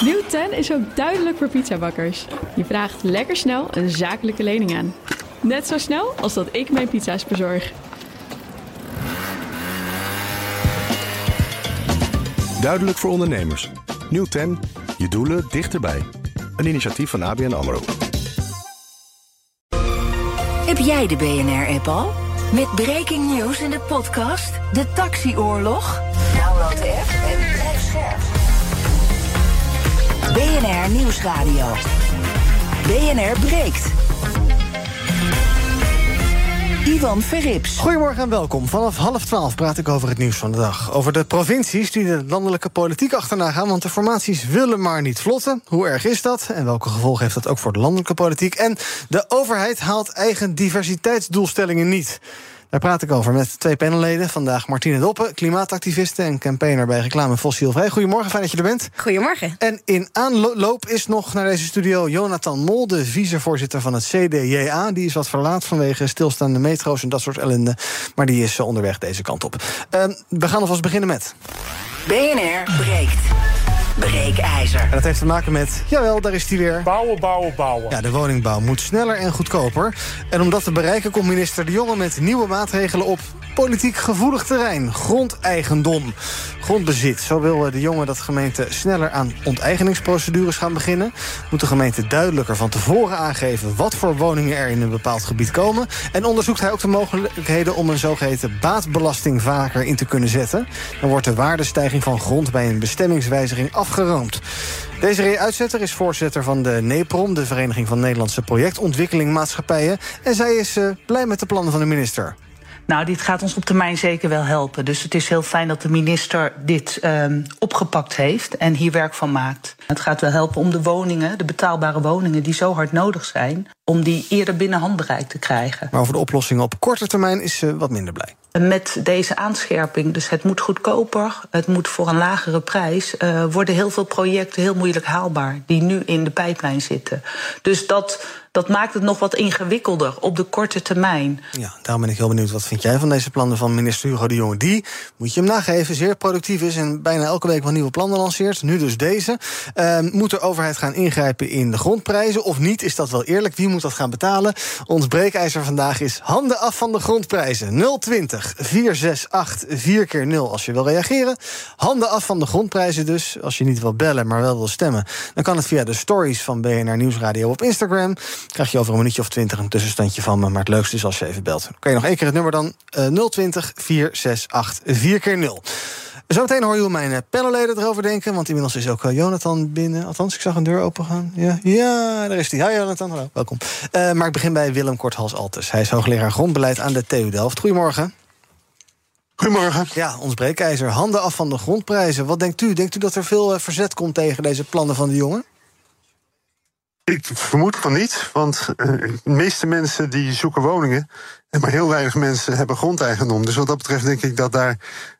Nieuw 10 is ook duidelijk voor pizzabakkers. Je vraagt lekker snel een zakelijke lening aan. Net zo snel als dat ik mijn pizza's bezorg. Duidelijk voor ondernemers. Nieuw 10. Je doelen dichterbij. Een initiatief van ABN AMRO. Heb jij de BNR-app al? Met breaking news in de podcast De Taxioorlog? Download de app en blijf scherp. BNR Nieuwsradio. BNR breekt. Ivan Verrips. Goedemorgen en welkom. Vanaf half twaalf praat ik over het nieuws van de dag. Over de provincies die de landelijke politiek achterna gaan... want de formaties willen maar niet vlotten. Hoe erg is dat? En welke gevolgen heeft dat ook voor de landelijke politiek? En de overheid haalt eigen diversiteitsdoelstellingen niet. Daar praat ik over met twee panelleden. Vandaag Martine Doppen, klimaatactiviste en campaigner bij Reclame Fossielvrij. Goedemorgen, fijn dat je er bent. Goedemorgen. En in aanloop is nog naar deze studio Jonathan Mol, de vicevoorzitter van het CDJA. Die is wat verlaat vanwege stilstaande metro's en dat soort ellende. Maar die is eh, onderweg deze kant op. Uh, we gaan alvast beginnen met. BNR breekt. Breekijzer. En dat heeft te maken met, jawel, daar is hij weer. Bouwen, bouwen, bouwen. Ja, de woningbouw moet sneller en goedkoper. En om dat te bereiken komt minister De Jonge met nieuwe maatregelen op politiek gevoelig terrein. Grondeigendom. Grondbezit. Zo wil De Jonge dat gemeenten sneller aan onteigeningsprocedures gaan beginnen. Moet de gemeente duidelijker van tevoren aangeven... wat voor woningen er in een bepaald gebied komen. En onderzoekt hij ook de mogelijkheden om een zogeheten baatbelasting vaker in te kunnen zetten. Dan wordt de waardestijging van grond bij een bestemmingswijziging afgeroomd. Deze uitzetter is voorzitter van de NEPROM... de Vereniging van Nederlandse Projectontwikkelingmaatschappijen. En zij is uh, blij met de plannen van de minister. Nou, dit gaat ons op termijn zeker wel helpen. Dus het is heel fijn dat de minister dit um, opgepakt heeft en hier werk van maakt. Het gaat wel helpen om de woningen, de betaalbare woningen die zo hard nodig zijn, om die eerder binnen handbereik te krijgen. Maar over de oplossingen op korte termijn is ze wat minder blij. Met deze aanscherping, dus het moet goedkoper, het moet voor een lagere prijs, uh, worden heel veel projecten heel moeilijk haalbaar die nu in de pijplijn zitten. Dus dat, dat maakt het nog wat ingewikkelder op de korte termijn. Ja, daarom ben ik heel benieuwd. Wat vind jij van deze plannen van minister Hugo de Jonge? Die, moet je hem nageven, zeer productief is en bijna elke week wel nieuwe plannen lanceert. Nu dus deze. Uh, moet de overheid gaan ingrijpen in de grondprijzen of niet? Is dat wel eerlijk? Wie moet dat gaan betalen? Ons breekijzer vandaag is handen af van de grondprijzen. 020 468 4 keer 0 als je wil reageren. Handen af van de grondprijzen dus. Als je niet wil bellen, maar wel wil stemmen... dan kan het via de stories van BNR Nieuwsradio op Instagram. Krijg je over een minuutje of twintig een tussenstandje van me. Maar het leukste is als je even belt. Dan kan je nog één keer het nummer dan. Uh, 020 468 4 keer 0 Zometeen hoor je hoe mijn panelleden erover denken. Want inmiddels is ook Jonathan binnen. Althans, ik zag een deur open gaan. Ja, ja daar is hij. Hi Jonathan, hallo, welkom. Uh, maar ik begin bij Willem Korthals-Altes. Hij is hoogleraar grondbeleid aan de TU Delft. Goedemorgen. Goedemorgen. Ja, ons breekijzer. Handen af van de grondprijzen. Wat denkt u? Denkt u dat er veel verzet komt tegen deze plannen van de jongen? Ik vermoed van niet, want uh, de meeste mensen die zoeken woningen... en maar heel weinig mensen hebben grondeigendom. Dus wat dat betreft denk ik dat daar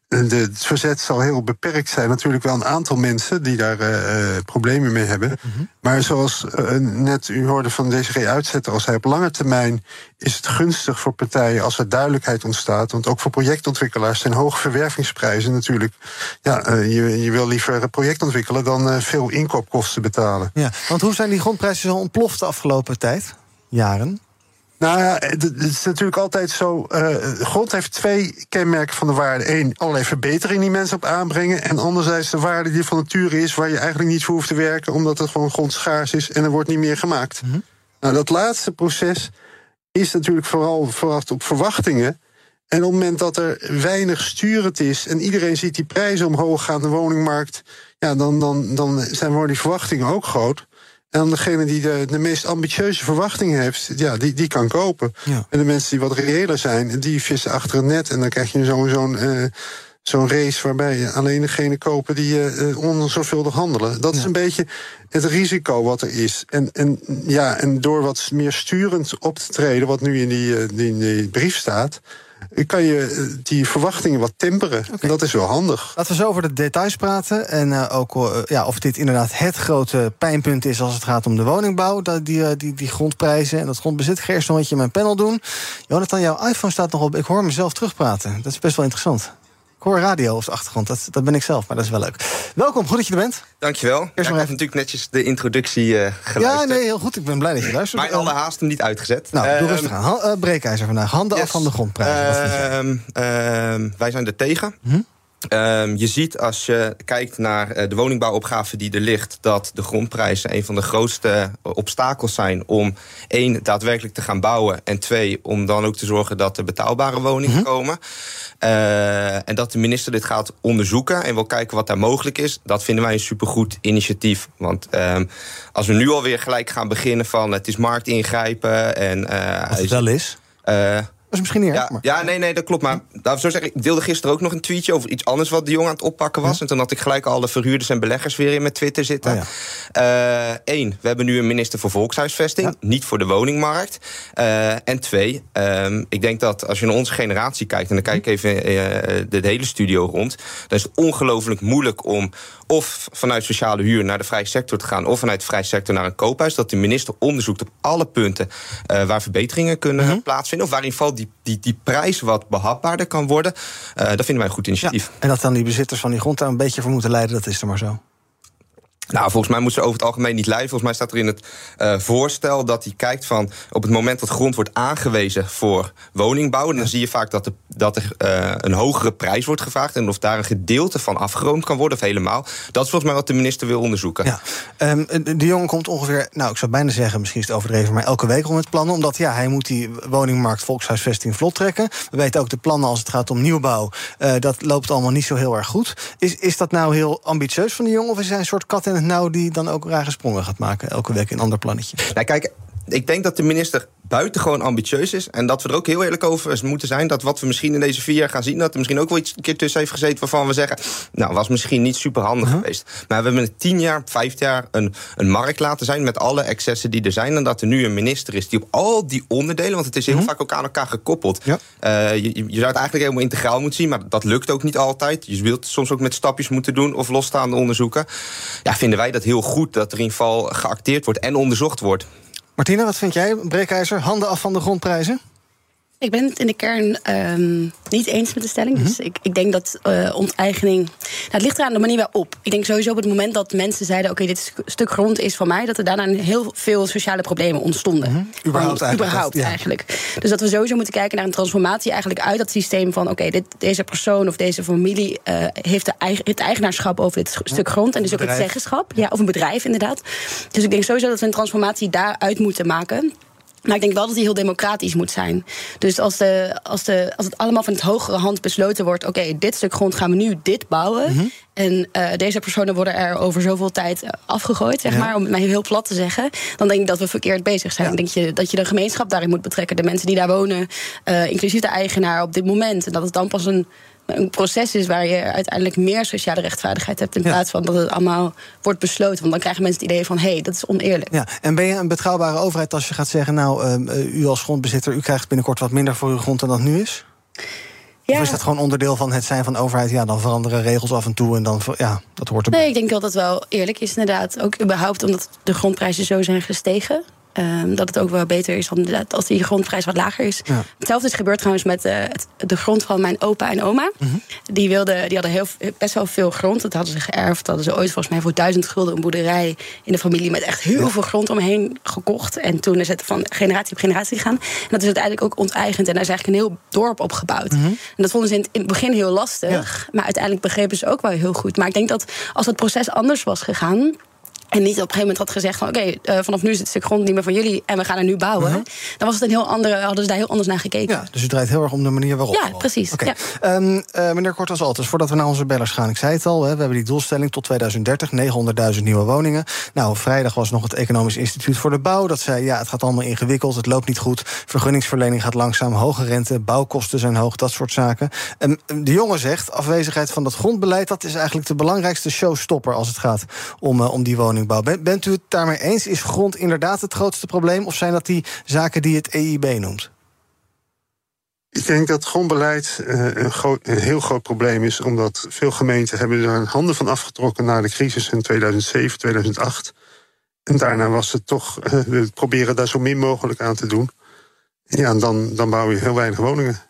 het verzet zal heel beperkt zijn. Natuurlijk wel een aantal mensen die daar uh, problemen mee hebben. Mm -hmm. Maar zoals uh, net u hoorde van DCG uitzetten, als hij op lange termijn is het gunstig voor partijen als er duidelijkheid ontstaat. Want ook voor projectontwikkelaars zijn hoge verwervingsprijzen natuurlijk. Ja, uh, je, je wil liever een project ontwikkelen dan veel inkoopkosten betalen. Ja, want hoe zijn die grondprijzen zo ontploft de afgelopen tijd? Jaren? Nou ja, het is natuurlijk altijd zo. Uh, grond heeft twee kenmerken van de waarde. Eén, allerlei verbeteringen die mensen op aanbrengen. En anderzijds de waarde die van nature is, waar je eigenlijk niet voor hoeft te werken, omdat het gewoon grond schaars is en er wordt niet meer gemaakt. Mm -hmm. Nou, dat laatste proces is natuurlijk vooral verwacht op verwachtingen. En op het moment dat er weinig sturend is en iedereen ziet die prijzen omhoog gaan, de woningmarkt, ja, dan, dan, dan zijn worden die verwachtingen ook groot. En dan degene die de, de meest ambitieuze verwachtingen heeft, ja, die, die kan kopen. Ja. En de mensen die wat reëler zijn, die vissen achter het net. En dan krijg je zo'n zo'n uh, zo'n race waarbij alleen degene kopen die uh, onzorgvuldig handelen. Dat ja. is een beetje het risico wat er is. En, en, ja, en door wat meer sturend op te treden, wat nu in die, die, in die brief staat kan je die verwachtingen wat temperen. Okay. Dat is wel handig. Laten we zo over de details praten. En uh, ook uh, ja, of dit inderdaad het grote pijnpunt is als het gaat om de woningbouw. Dat die, uh, die, die grondprijzen en dat grondbezit. Ga eerst nog wat je mijn panel doen. Jonathan, jouw iPhone staat nog op. Ik hoor mezelf terugpraten. Dat is best wel interessant. Hoor radio op de achtergrond. Dat, dat ben ik zelf, maar dat is wel leuk. Welkom, goed dat je er bent. Dankjewel. Eerst ja, ik heb even... natuurlijk netjes de introductie uh, geluisterd. Ja, nee, heel goed. Ik ben blij dat je luistert. Maar alle haast hem niet uitgezet. Nou, doe ehm, rustig aan. Uh, breekijzer vandaag. Handen af van de grondprijs. Uh, wij zijn er tegen. Hm? Um, je ziet als je kijkt naar uh, de woningbouwopgave die er ligt... dat de grondprijzen een van de grootste obstakels zijn... om één, daadwerkelijk te gaan bouwen... en twee, om dan ook te zorgen dat er betaalbare woningen mm -hmm. komen. Uh, en dat de minister dit gaat onderzoeken en wil kijken wat daar mogelijk is... dat vinden wij een supergoed initiatief. Want um, als we nu alweer gelijk gaan beginnen van... het is marktingrijpen en... Uh, het wel is? Uh, is misschien niet ja, maar. ja, nee, nee, dat klopt. Maar laten zo zeggen, ik deelde gisteren ook nog een tweetje over iets anders wat de jongen aan het oppakken was. En toen had ik gelijk alle verhuurders en beleggers weer in met Twitter zitten. Eén, oh ja. uh, we hebben nu een minister voor volkshuisvesting, ja. niet voor de woningmarkt. Uh, en twee, um, ik denk dat als je naar onze generatie kijkt, en dan kijk ik even uh, de, de hele studio rond, dan is het ongelooflijk moeilijk om of vanuit sociale huur naar de vrije sector te gaan, of vanuit de vrije sector naar een koophuis. Dat de minister onderzoekt op alle punten waar verbeteringen kunnen -hmm. plaatsvinden. Of waar in ieder geval die, die, prijs wat behapbaarder kan worden. Uh, dat vinden wij een goed initiatief. En dat dan die bezitters van die grond daar een beetje voor moeten leiden, dat is er maar zo. Nou, volgens mij moeten ze over het algemeen niet leiden. Volgens mij staat er in het uh, voorstel dat hij kijkt van... op het moment dat grond wordt aangewezen voor woningbouw... dan zie je vaak dat, dat er uh, een hogere prijs wordt gevraagd... en of daar een gedeelte van afgeroomd kan worden of helemaal. Dat is volgens mij wat de minister wil onderzoeken. Ja. Um, de jongen komt ongeveer, nou, ik zou bijna zeggen... misschien is het overdreven, maar elke week om het plannen. Omdat ja, hij moet die woningmarkt volkshuisvesting vlot trekken. We weten ook de plannen als het gaat om nieuwbouw. Dat loopt allemaal niet zo heel erg goed. Is, is dat nou heel ambitieus van de jongen... of is hij een soort kat in nou die dan ook rare sprongen gaat maken. Elke week een ander plannetje. Nou, kijk, ik denk dat de minister buitengewoon ambitieus is. En dat we er ook heel eerlijk over moeten zijn. Dat wat we misschien in deze vier jaar gaan zien... dat er misschien ook wel iets een keer tussen heeft gezeten... waarvan we zeggen, nou, was misschien niet super handig geweest. Maar we hebben in tien jaar, vijf jaar een, een markt laten zijn... met alle excessen die er zijn. En dat er nu een minister is die op al die onderdelen... want het is heel uh-huh. vaak ook aan elkaar gekoppeld. Ja. Uh, je, je, zou het eigenlijk helemaal integraal moeten zien... maar dat lukt ook niet altijd. Je wilt soms ook met stapjes moeten doen... of losstaande onderzoeken. Ja, vinden wij dat heel goed dat er in ieder geval geacteerd wordt... en onderzocht wordt. Martina, wat vind jij, breekijzer? Handen af van de grondprijzen? Ik ben het in de kern um, niet eens met de stelling. Mm -hmm. Dus ik, ik, denk dat uh, onteigening. Nou, het ligt er aan de manier waarop. Ik denk sowieso op het moment dat mensen zeiden: Oké, okay, dit stuk grond is van mij, dat er daarna heel veel sociale problemen ontstonden. Mm -hmm. Überhaupt, eigenlijk, überhaupt ja. eigenlijk. Dus dat we sowieso moeten kijken naar een transformatie eigenlijk uit dat systeem van: Oké, okay, deze persoon of deze familie uh, heeft de eigen, het eigenaarschap over dit stuk grond en dus ook het zeggenschap. Ja, of een bedrijf inderdaad. Dus ik denk sowieso dat we een transformatie daaruit moeten maken. Maar ik denk wel dat die heel democratisch moet zijn. Dus als, de, als, de, als het allemaal van het hogere hand besloten wordt... oké, okay, dit stuk grond gaan we nu dit bouwen... Mm -hmm. en uh, deze personen worden er over zoveel tijd afgegooid, zeg ja. maar... om het maar heel plat te zeggen... dan denk ik dat we verkeerd bezig zijn. Ja. Ik denk je, dat je de gemeenschap daarin moet betrekken. De mensen die daar wonen, uh, inclusief de eigenaar op dit moment. En dat het dan pas een een proces is waar je uiteindelijk meer sociale rechtvaardigheid hebt. In ja. plaats van dat het allemaal wordt besloten. Want dan krijgen mensen het idee van hé, hey, dat is oneerlijk. Ja. En ben je een betrouwbare overheid als je gaat zeggen, nou, uh, u als grondbezitter, u krijgt binnenkort wat minder voor uw grond dan dat nu is? Ja. Of is dat gewoon onderdeel van het zijn van overheid? Ja, dan veranderen regels af en toe en dan, ja, dat hoort erbij. Nee, ik denk wel dat het wel eerlijk is inderdaad. Ook überhaupt omdat de grondprijzen zo zijn gestegen. Um, dat het ook wel beter is dan als die grondprijs wat lager is. Ja. Hetzelfde is gebeurd trouwens met uh, het, de grond van mijn opa en oma. Mm -hmm. die, wilden, die hadden heel, best wel veel grond. Dat hadden ze geërfd. hadden ze ooit volgens mij voor duizend gulden een boerderij in de familie met echt heel ja. veel grond omheen gekocht. En toen is het van generatie op generatie gegaan. En dat is uiteindelijk ook onteigend. En daar is eigenlijk een heel dorp opgebouwd. Mm -hmm. En dat vonden ze in het, in het begin heel lastig. Ja. Maar uiteindelijk begrepen ze ook wel heel goed. Maar ik denk dat als het proces anders was gegaan en niet op een gegeven moment had gezegd van oké, okay, uh, vanaf nu is het stuk grond niet meer van jullie en we gaan er nu bouwen. -huh. Dan was het een heel andere, hadden ze daar heel anders naar gekeken. Ja, dus het draait heel erg om de manier waarop. Ja, precies. Okay. Ja. Um, uh, meneer Kortas Altes, voordat we naar onze bellers gaan. Ik zei het al, hè, we hebben die doelstelling tot 2030, 900.000 nieuwe woningen. Nou, vrijdag was nog het Economisch Instituut voor de Bouw. Dat zei ja, het gaat allemaal ingewikkeld, het loopt niet goed. Vergunningsverlening gaat langzaam, hoge rente, bouwkosten zijn hoog, dat soort zaken. Um, de jongen zegt, afwezigheid van dat grondbeleid, dat is eigenlijk de belangrijkste showstopper als het gaat om, om die woningbouw. Bent u het daarmee eens? Is grond inderdaad het grootste probleem? Of zijn dat die zaken die het EIB noemt? Ik denk dat grondbeleid uh, een, groot, een, heel groot probleem is, omdat veel gemeenten hebben er handen van afgetrokken na de crisis in 2007, 2008. En daarna was het toch uh, we proberen daar zo min mogelijk aan te doen. Ja, en dan, dan bouw je heel weinig woningen.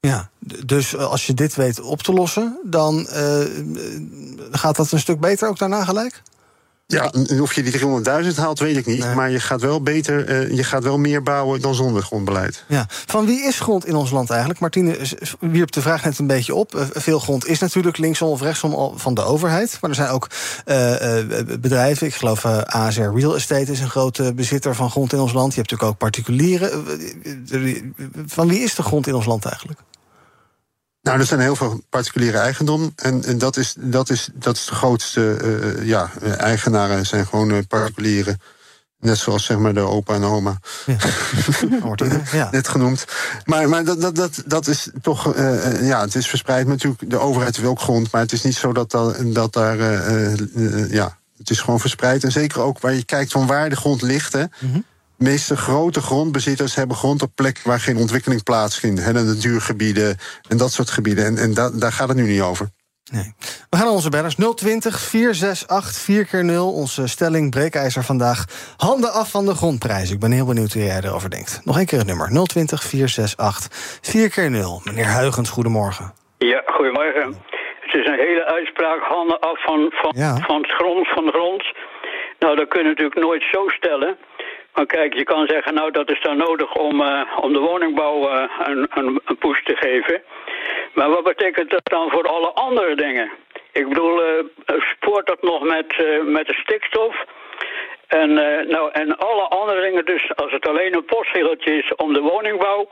Ja, dus als je dit weet op te lossen, dan gaat dat een stuk beter ook daarna gelijk? Ja, of je die 300.000 haalt, weet ik niet. Maar je gaat wel beter, uh, je gaat wel meer bouwen dan zonder grondbeleid. Ja. Van wie is grond in ons land eigenlijk? Martine wierp de vraag net een beetje op. Uh, veel grond is natuurlijk linksom of rechtsom van de overheid. Maar er zijn ook uh, bedrijven. Ik geloof ASR Real Estate is een grote bezitter van grond in ons land. Je hebt natuurlijk ook particulieren. Van wie is de grond in ons land eigenlijk? Nou, er zijn heel veel particuliere eigendom. En, en dat, is, dat, is, dat is de grootste. Uh, ja, eigenaren zijn gewoon uh, particulieren. Net zoals zeg maar de opa en oma. Ja. ja. Net genoemd. Maar, maar dat, dat, dat, dat is toch. Uh, ja, het is verspreid natuurlijk. De overheid wil ook grond. Maar het is niet zo dat, dat, dat daar. ja, het is gewoon verspreid. En zeker ook waar je kijkt van waar de grond ligt. Hè. Mm -hmm meeste grote grondbezitters hebben grond op plekken waar geen ontwikkeling plaatsvindt. Hè, de natuurgebieden en dat soort gebieden. En, en da, daar gaat het nu niet over. Nee. We gaan naar onze bellers. 020 468 4 keer 0 Onze stelling breekijzer vandaag. Handen af van de grondprijs. Ik ben heel benieuwd hoe jij erover denkt. Nog een keer het nummer. 020 468 4 keer 0 Meneer Huigens, goedemorgen. Ja, goedemorgen. Het is een hele uitspraak. Handen af van, van, van, grond, van grond. Nou, dat kun je natuurlijk nooit zo stellen. Maar kijk, je kan zeggen, nou dat is dan nodig om, uh, om de woningbouw uh, een, een, een, push te geven. Maar wat betekent dat dan voor alle andere dingen? Ik bedoel, uh, spoort dat nog met, met de stikstof? En, nou, en alle andere dingen, dus als het alleen een postregeltje is om de woningbouw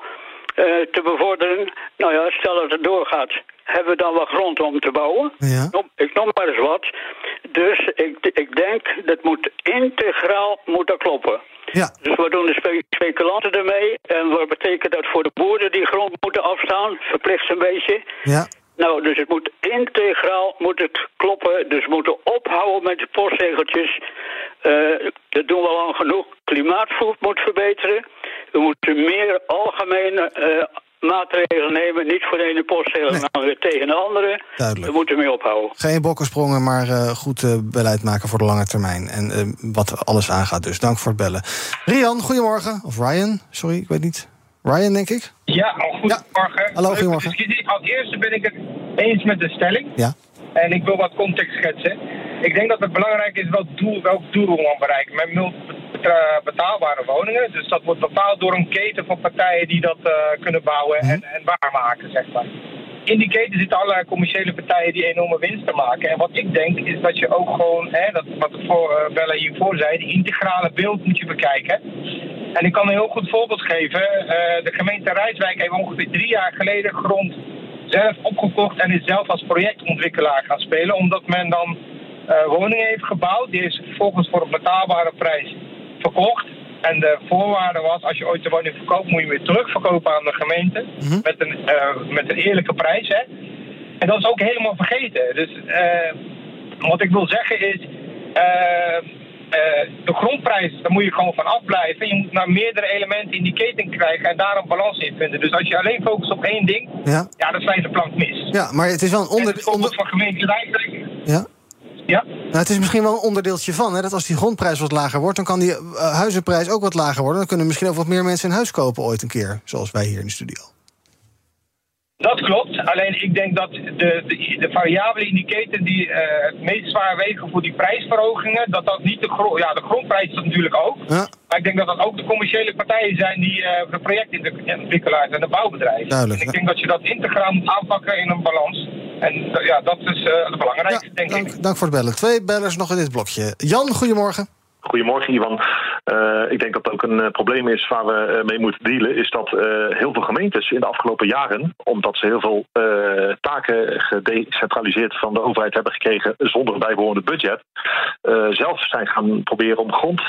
te bevorderen. Nou ja, stel dat het doorgaat, hebben we dan wel grond om te bouwen? Ja. Ik noem maar eens wat. Dus ik, ik denk, dat moet integraal moet dat kloppen. Ja. Dus we doen de speculanten ermee. En wat betekent dat voor de boeren die grond moeten afstaan? Verplicht een beetje. Ja. Nou, dus het moet integraal moet het kloppen. Dus we moeten ophouden met de postregeltjes. Uh, dat doen we al lang genoeg. Klimaatvoet moet verbeteren. We moeten meer algemene uh, maatregelen nemen. Niet voor de ene postregel, nee. maar weer tegen de andere. Duidelijk. We moeten mee ophouden. Geen bokkensprongen, maar uh, goed uh, beleid maken voor de lange termijn. En uh, wat alles aangaat dus. Dank voor het bellen. Rian, goedemorgen. Of Ryan, sorry, ik weet niet. Ryan, denk ik? Ja, goedemorgen. Ja. Hallo, goedemorgen. Als eerste ben ik het eens met de stelling. Ja. En ik wil wat context schetsen. Ik denk dat het belangrijk is welk doel, welk doel we bereiken. Met betaalbare woningen. Dus dat wordt bepaald door een keten van partijen die dat uh, kunnen bouwen en, mhm. en waarmaken, zeg maar. In die keten zitten allerlei commerciële partijen die enorme winsten maken. En wat ik denk is dat je ook gewoon, hè, dat, wat de voor, uh, Bella hiervoor zei, die integrale beeld moet je bekijken. En ik kan een heel goed voorbeeld geven. Uh, de gemeente Rijswijk heeft ongeveer drie jaar geleden grond zelf opgekocht en is zelf als projectontwikkelaar gaan spelen. Omdat men dan uh, woningen heeft gebouwd. Die is vervolgens voor een betaalbare prijs verkocht. En de voorwaarde was, als je ooit de woning verkoopt, moet je weer terugverkopen aan de gemeente. Mhm. met, een, uh, met een eerlijke prijs. Hè. En dat is ook helemaal vergeten. Dus uh, wat ik wil zeggen is. Uh, de grondprijs, daar moet je gewoon van afblijven. Je moet naar meerdere elementen in die keten krijgen en daar een balans in vinden. Dus als je alleen focust op één ding, ja, ja dan zijn de plank mis. Ja, maar het is wel een onder... En onder... van gemeente Rijswijk. Ja. Ja. Nou, het is misschien wel een onderdeeltje van. Hè, dat als die grondprijs wat lager wordt, dan kan die uh, huizenprijs ook wat lager worden. Dan kunnen misschien ook wat meer mensen een huis kopen ooit een keer. Zoals wij hier in de studio. Dat klopt. Alleen ik denk dat de, de, de variabele indicator die uh, het meest zwaar wegen voor die prijsverhogingen, dat dat niet de, gro ja, de grondprijs is natuurlijk ook. Ja. Maar ik denk dat dat ook de commerciële partijen zijn die uh, de projectontwikkelaars en de bouwbedrijven. Duidelijk. En ik denk dat je dat integraal moet aanpakken in een balans. En ja, dat is uh, het belangrijkste, ja, denk dank, ik. Dank voor het bellen. Twee bellers nog in dit blokje. Jan, goedemorgen. Goedemorgen, Ivan. Uh, ik denk dat ook een uh, probleem is waar we uh, mee moeten dealen, is dat heel veel gemeentes in de afgelopen jaren, omdat ze heel veel taken gedecentraliseerd van de overheid hebben gekregen zonder een bijbehorende budget, zelf zijn gaan proberen om grond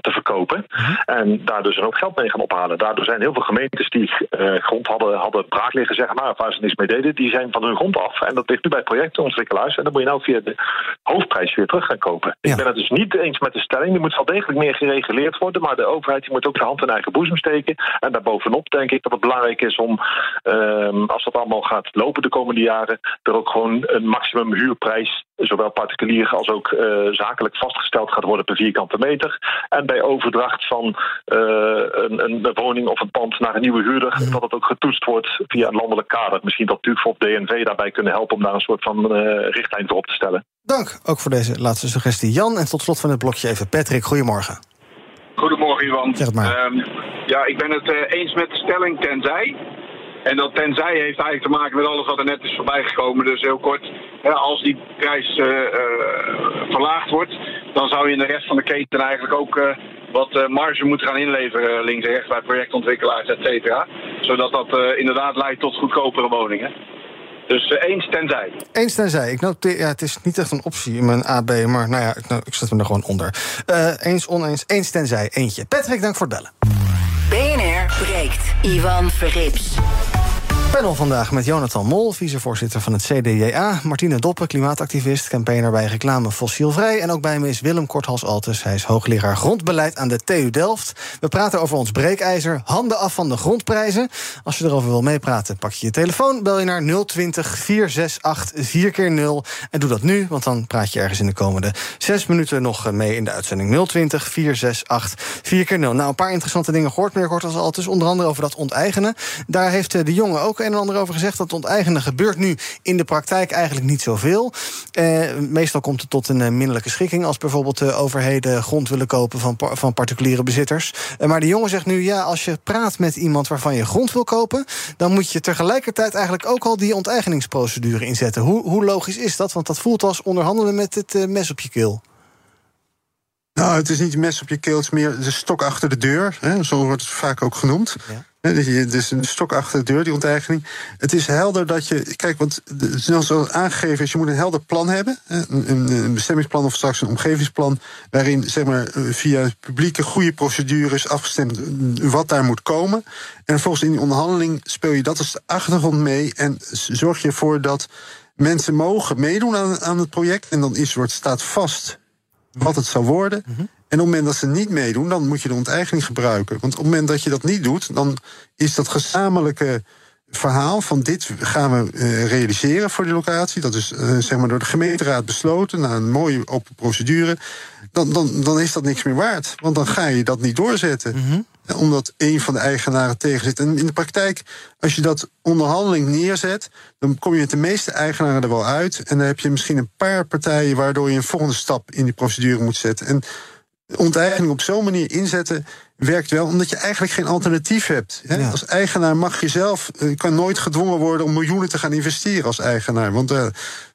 te verkopen. Mhm. En daar dus hoop geld mee gaan ophalen. Daardoor zijn heel veel gemeentes die uh, grond hadden, hadden braak liggen, zeg maar, waar ze niks mee deden, die zijn van hun grond af. En dat ligt nu bij projectontwikkelaars. En dan moet je nou via de hoofdprijs weer terug gaan kopen. Ik ben het dus niet eens met de stelling. Die moet wel degelijk meer gereguleerd worden. Maar de overheid die moet ook de hand in eigen boezem steken. En daarbovenop denk ik dat het belangrijk is om, uh, als dat allemaal gaat lopen de komende jaren, er ook gewoon een maximum huurprijs, zowel particulier als ook uh, zakelijk vastgesteld gaat worden per vierkante meter. En bij overdracht van een, een, woning of een pand naar een nieuwe huurder, mhm. dat het ook getoetst wordt via een landelijk kader. Misschien dat natuurlijk of DNV daarbij kunnen helpen om daar een soort van richtlijn voor op te stellen. Dank ook voor deze laatste suggestie, Jan. En tot slot van het blokje even Patrick. Goedemorgen. Goedemorgen, Ivan. Zeg het maar. Ehm, ja, ik ben het uh, eens met de stelling tenzij. En dat tenzij heeft eigenlijk te maken met alles wat er net is voorbijgekomen. Dus heel kort, als die prijs uh, uh, verlaagd wordt, dan zou je in de rest van de keten eigenlijk ook wat marge moeten gaan inleveren links en rechts bij projectontwikkelaars, et cetera. Zodat dat inderdaad leidt tot goedkopere woningen. Dus eens tenzij. Eens tenzij. Ik noteer, ja, het is niet echt een optie in mijn AB, maar nou ja, ik, nou, ik zet hem er gewoon onder. Uh, eens, oneens, eens tenzij, eentje. Patrick, dank voor het bellen. BNR breekt. Ivan Verrips. Panel vandaag met Jonathan Mol, vicevoorzitter van het CDJA... Martine Doppen, klimaatactivist, campaigner bij reclame Fossielvrij... en ook bij me is Willem Korthals-Altes. Hij is hoogleraar grondbeleid aan de TU Delft. We praten over ons breekijzer, handen af van de grondprijzen. Als je erover wil meepraten, pak je je telefoon... bel je naar 020 468 4 keer 0 en doe dat nu... want dan praat je ergens in de komende zes minuten nog mee in de uitzending. 020 468 4 keer 0 Nou, een paar interessante dingen gehoord, meneer Korthals-Altes. Onder andere over dat onteigenen. Daar heeft eh, de jongen ook een en ander over gezegd. Dat onteigenen gebeurt nu in de praktijk eigenlijk niet zoveel. Eh, meestal komt het tot een uh, minderlijke schikking... als bijvoorbeeld de overheden grond willen kopen van, van particuliere bezitters. Uh, maar de jongen zegt nu, ja, als je praat met iemand waarvan je grond wil kopen... dan moet je tegelijkertijd eigenlijk ook al die onteigeningsprocedure inzetten. Hoe, hoe logisch is dat? Want dat voelt als onderhandelen met het uh, mes op je keel. Nou, het is niet mes op je keel, het is meer de stok achter de deur. Hè, zo wordt het vaak ook genoemd. Ja. Dus een stok achter de deur, die onteigening. Het is helder dat je. Kijk, want zoals aangegeven is, je moet een helder plan hebben. Een, bestemmingsplan of straks een omgevingsplan. Waarin zeg maar, via publieke goede procedures afgestemd wat daar moet komen. En volgens in die onderhandeling speel je dat als de achtergrond mee. En zorg je ervoor dat mensen mogen meedoen aan, aan het project. En dan is, wordt, staat vast wat het zal worden. Mhm. En op het moment dat ze niet meedoen, dan moet je de onteigening gebruiken. Want op het moment dat je dat niet doet, dan is dat gezamenlijke verhaal van dit gaan we uh, realiseren voor die locatie. Dat is uh, zeg maar door de gemeenteraad besloten na een mooie open procedure. Dan, dan, dan is dat niks meer waard. Want dan ga je dat niet doorzetten. Mhm. Omdat een van de eigenaren tegen zit. En in de praktijk, als je dat onderhandeling neerzet, dan kom je met de meeste eigenaren er wel uit. En dan heb je misschien een paar partijen waardoor je een volgende stap in die procedure moet zetten. En onteigening op zo'n manier inzetten werkt wel, omdat je eigenlijk geen alternatief hebt. Hè? Als eigenaar mag je zelf, je eh, kan nooit gedwongen worden om miljoenen te gaan investeren als eigenaar. Want uh,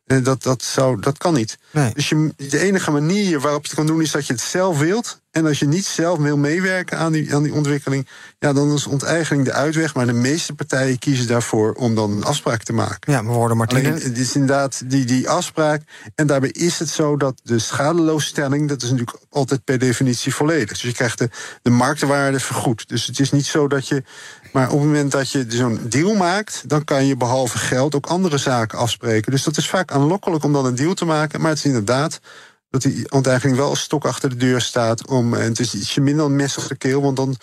dat, dat, zou, dat kan niet. Dus je, de enige manier waarop je het kan doen is dat je het zelf wilt. En als je niet zelf wil meewerken aan die, aan die ontwikkeling, ja, dan is onteigening de uitweg. Maar de meeste partijen kiezen daarvoor om dan een afspraak te maken. Ja, we worden Martine. het is inderdaad die, die afspraak. En daarbij is het zo dat de schadeloosstelling, dat is natuurlijk altijd per definitie volledig. Dus je krijgt de, de marktwaarde vergoed. Dus het is niet zo dat je maar op het moment dat je zo'n deal maakt, dan kan je behalve geld ook andere zaken afspreken. Dus dat is vaak aanlokkelijk om dan een deal te maken. Maar het is inderdaad dat die onteigening wel een stok achter de deur staat. Om, en het is ietsje minder een mes op de keel, want dan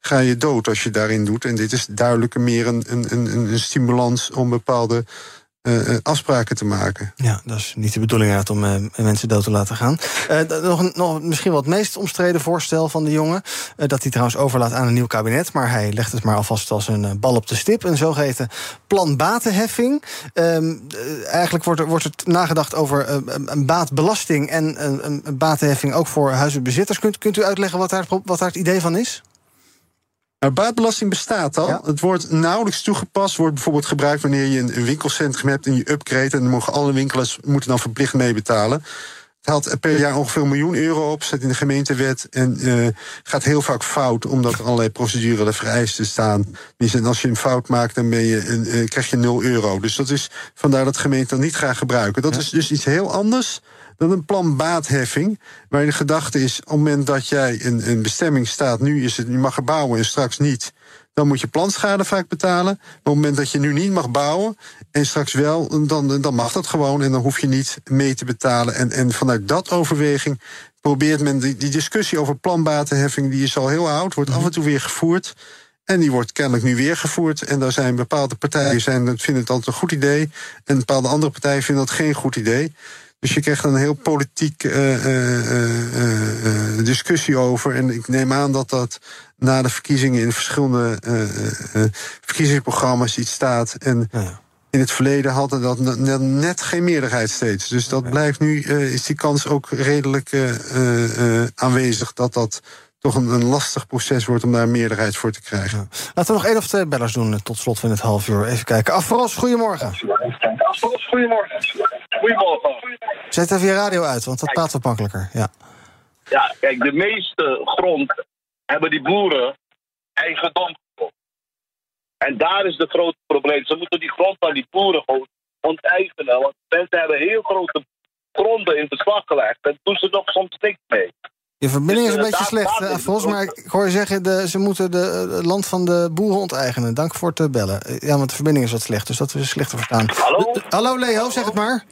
ga je dood als je daarin doet. En dit is duidelijk meer een, een, een, een stimulans om bepaalde uh, afspraken te maken. Ja, dat is niet de bedoeling uit om uh, mensen dood te laten gaan. nog, nog misschien wat het meest omstreden voorstel van de jongen. dat hij trouwens overlaat aan een nieuw kabinet. Maar hij legt het maar alvast als een bal op de stip. Een zogeheten planbatenheffing. Ehm, eigenlijk wordt er, wordt er nagedacht over een baatbelasting en een, een batenheffing ook voor huizenbezitters. Kunt, kunt u uitleggen wat daar, wat daar het idee van is? Baatbelasting bestaat al. Het wordt nauwelijks toegepast. Wordt bijvoorbeeld gebruikt wanneer je een winkelcentrum hebt en je upgrade. En dan mogen alle winkelaars moeten dan verplicht meebetalen. Het haalt per jaar ongeveer een miljoen euro op, zet in de gemeentewet. En uh, gaat heel vaak fout, omdat er allerlei procedurele vereisten staan. En als je een fout maakt, dan ben je een, uh, krijg je 0 euro. Dus dat is vandaar dat gemeenten dat niet graag gebruiken. Dat is dus iets heel anders dan een plan baatheffing. Waar de gedachte is, op het moment dat jij een, een bestemming staat, nu is het, je mag er bouwen en straks niet. Dan moet je planschade vaak betalen. Maar op het moment dat je nu niet mag bouwen en straks wel, dan, dan mag dat gewoon. En dan hoef je niet mee te betalen. En, en vanuit dat overweging probeert men die, die discussie over planbatenheffing, die is al heel oud, wordt af en toe weer gevoerd. En die wordt kennelijk nu weer gevoerd. En daar zijn bepaalde partijen zijn, vinden het altijd een goed idee. En bepaalde andere partijen vinden dat geen goed idee. Dus je krijgt een heel politiek uh, uh, uh, discussie over. En ik neem aan dat dat na de verkiezingen in verschillende verkiezingsprogramma's iets staat. En in het verleden hadden dat net geen meerderheid steeds. Dus dat blijft nu, is die kans ook redelijk aanwezig dat dat toch een, een, lastig proces wordt om daar een meerderheid voor te krijgen. Laten we nog één of twee bellers doen tot slot van het half uur. Even kijken. Afros, goedemorgen. Afros, goedemorgen. Goedemorgen. Zet even je radio uit, want dat praat wat makkelijker. Ja. ja, kijk, de meeste grond hebben die boeren eigendom. En daar is het grote probleem. Ze moeten die grond aan die boeren gewoon onteigenen. Want mensen hebben heel grote gronden in beslag gelegd. En doen ze nog soms niks mee. Je verbinding is een beetje slecht, uh, Vos, maar ik hoor je zeggen... De, ze moeten de, het land van de boeren onteigenen. Dank voor het bellen. Ja, want de verbinding is wat slecht, dus dat we slecht te verstaan. Hallo? hallo Leo, zeg het maar.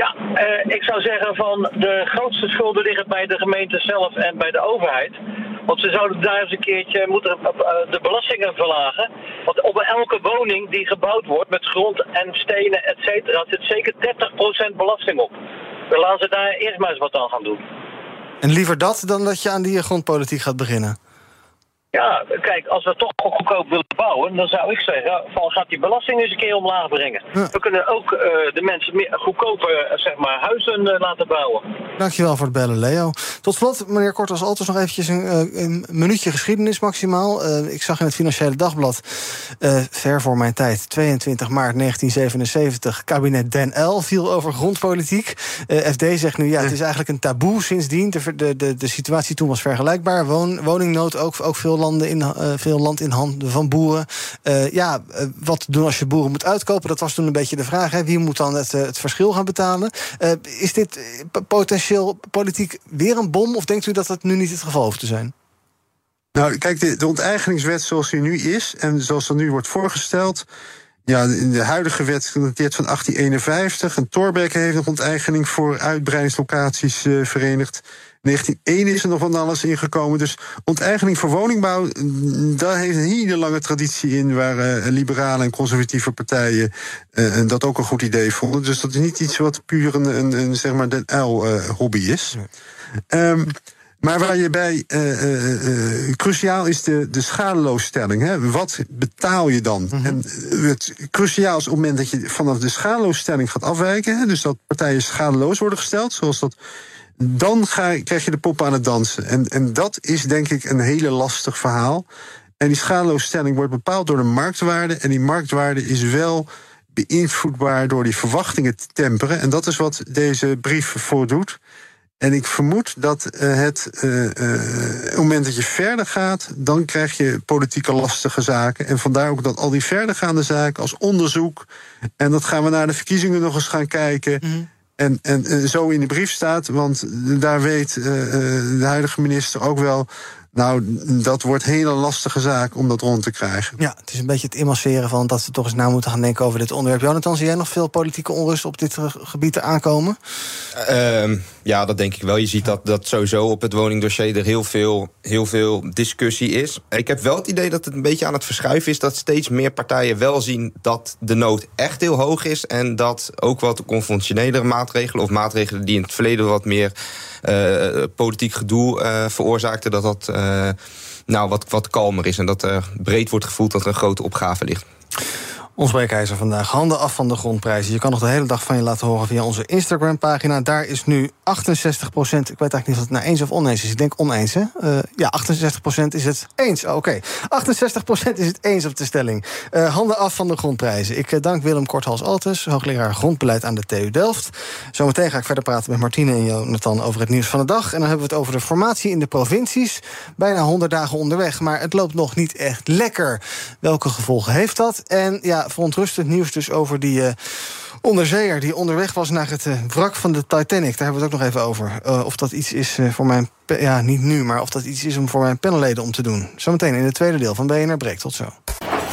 Ja, uh, ik zou zeggen van de grootste schulden liggen bij de gemeente zelf en bij de overheid. Want ze zouden daar eens een keertje moeten de belastingen verlagen. Want op elke woning die gebouwd wordt met grond en stenen, et cetera, zit zeker 30% belasting op. Dan laten ze daar eerst maar eens wat aan gaan doen. En liever dat dan dat je aan die grondpolitiek gaat beginnen? Ja, kijk, als we toch goedkoop willen bouwen, dan zou ik zeggen, van gaat die belasting eens een keer omlaag brengen. We kunnen ook uh, de mensen meer goedkoper uh, zeg maar, huizen uh, laten bouwen. Dankjewel voor het bellen, Leo. Tot slot, meneer Kort als Altos, nog eventjes een, een minuutje geschiedenis maximaal. ik zag in het Financiële Dagblad, ver voor mijn tijd, 22 maart 1977, kabinet Den L viel over grondpolitiek. FD zegt nu, ja, het is eigenlijk een taboe sindsdien. De, de, de, de situatie toen was vergelijkbaar. Woon, woningnood ook, ook veel landen in, uh, veel land in handen van boeren. Uh, ja, uh, wat doen als je boeren moet uitkopen? Dat was toen een beetje de vraag. Hè? Wie moet dan het, het verschil gaan betalen? is dit potentieel politiek weer een bom? Of denkt u dat dat nu niet het geval hoeft te zijn? Nou, kijk, de, de onteigeningswet zoals die nu is... en zoals dat nu wordt voorgesteld... Ja, in de huidige wet dateert van 1851. En Thorbecke heeft nog onteigening voor uitbreidingslocaties verenigd. 1901 is er nog van alles ingekomen. Dus onteigening voor woningbouw, daar heeft een hele lange traditie in... waar uh, liberale en conservatieve partijen uh, dat ook een goed idee vonden. Dus dat is niet iets wat puur een, een, een zeg maar, den hobby is. Um, maar waar je bij uh, uh, cruciaal is de, de schadeloosstelling. Hè? Wat betaal je dan? Mm -hmm. En het cruciaal is op het moment dat je vanaf de schadeloosstelling gaat afwijken, hè? dus dat partijen schadeloos worden gesteld, zoals dat dan ga, krijg je de pop aan het dansen. En, en dat is denk ik een hele lastig verhaal. En die schadeloosstelling wordt bepaald door de marktwaarde. En die marktwaarde is wel beïnvloedbaar door die verwachtingen te temperen. En dat is wat deze brief voordoet. En ik vermoed dat uh, het, uh, op het moment dat je verder gaat, dan krijg je politieke lastige zaken. En vandaar ook dat al die verdergaande zaken als onderzoek. En dat gaan we naar de verkiezingen nog eens gaan kijken. Mm. En, en, zo in de brief staat, want daar weet de huidige minister ook wel nou, dat wordt een hele lastige zaak om dat rond te krijgen. Ja, het is een beetje het emanceren van dat ze toch eens na moeten gaan denken over dit onderwerp. Jonathan, zie jij nog veel politieke onrust op dit gebied aankomen? Uh, ja, dat denk ik wel. Je ziet dat, dat sowieso op het woningdossier er heel veel, heel veel discussie is. Ik heb wel het idee dat het een beetje aan het verschuiven is... dat steeds meer partijen wel zien dat de nood echt heel hoog is... en dat ook wat conventionelere maatregelen... of maatregelen die in het verleden wat meer politiek gedoe uh, veroorzaakten... dat dat nou, wat, wat kalmer is en dat er breed wordt gevoeld dat er een grote opgave ligt. Ons breekijzer vandaag. Handen af van de grondprijzen. Je kan nog de hele dag van je laten horen via onze Instagram-pagina. Daar is nu 68 procent. Ik weet eigenlijk niet of het nou eens of oneens is. Ik denk oneens, hè? Uh, ja, 68 procent is het eens. Oh, Oké. Okay. 68 procent is het eens op de stelling. Uh, handen af van de grondprijzen. Ik uh, dank Willem Korthals-Altes, hoogleraar grondbeleid aan de TU Delft. Zometeen ga ik verder praten met Martine en Jonathan over het nieuws van de dag. En dan hebben we het over de formatie in de provincies. Bijna 100 dagen onderweg, maar het loopt nog niet echt lekker. Welke gevolgen heeft dat? En ja, verontrustend nieuws dus over die uh, onderzeeër... die onderweg was naar het uh, wrak van de Titanic. Daar hebben we het ook nog even over. Uh, of dat iets is voor mijn... Ja, niet nu, maar of dat iets is om voor mijn panelleden om te doen. Zometeen in het tweede deel van BNR Breek. Tot zo.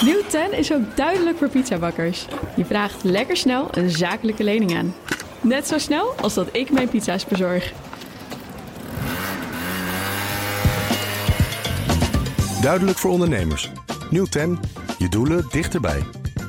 Nieuw 10 is ook duidelijk voor pizzabakkers. Je vraagt lekker snel een zakelijke lening aan. Net zo snel als dat ik mijn pizza's bezorg. Duidelijk voor ondernemers. Nieuw 10. Je doelen dichterbij.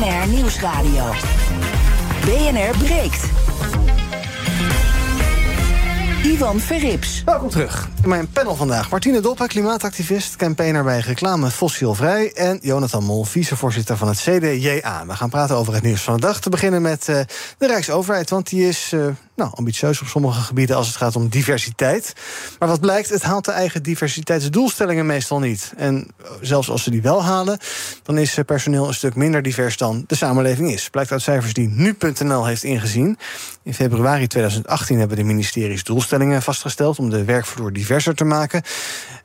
BNR Nieuwsradio. BNR breekt. Ivan Verrips. Welkom terug. In mijn panel vandaag Martine Doppen, klimaatactivist, campaigner bij reclame Fossielvrij... en Jonathan Mol, vicevoorzitter van het CDJA. We gaan praten over het nieuws van de dag. Te beginnen met uh, de Rijksoverheid, want die is uh, nou, ambitieus op sommige gebieden... als het gaat om diversiteit. Maar wat blijkt, het haalt de eigen diversiteitsdoelstellingen meestal niet. En zelfs als ze die wel halen, dan is personeel een stuk minder divers... dan de samenleving is. Blijkt uit cijfers die nu.nl heeft ingezien. In februari 2018 hebben de ministeries doelstellingen vastgesteld... om de werkvloer diverser te maken.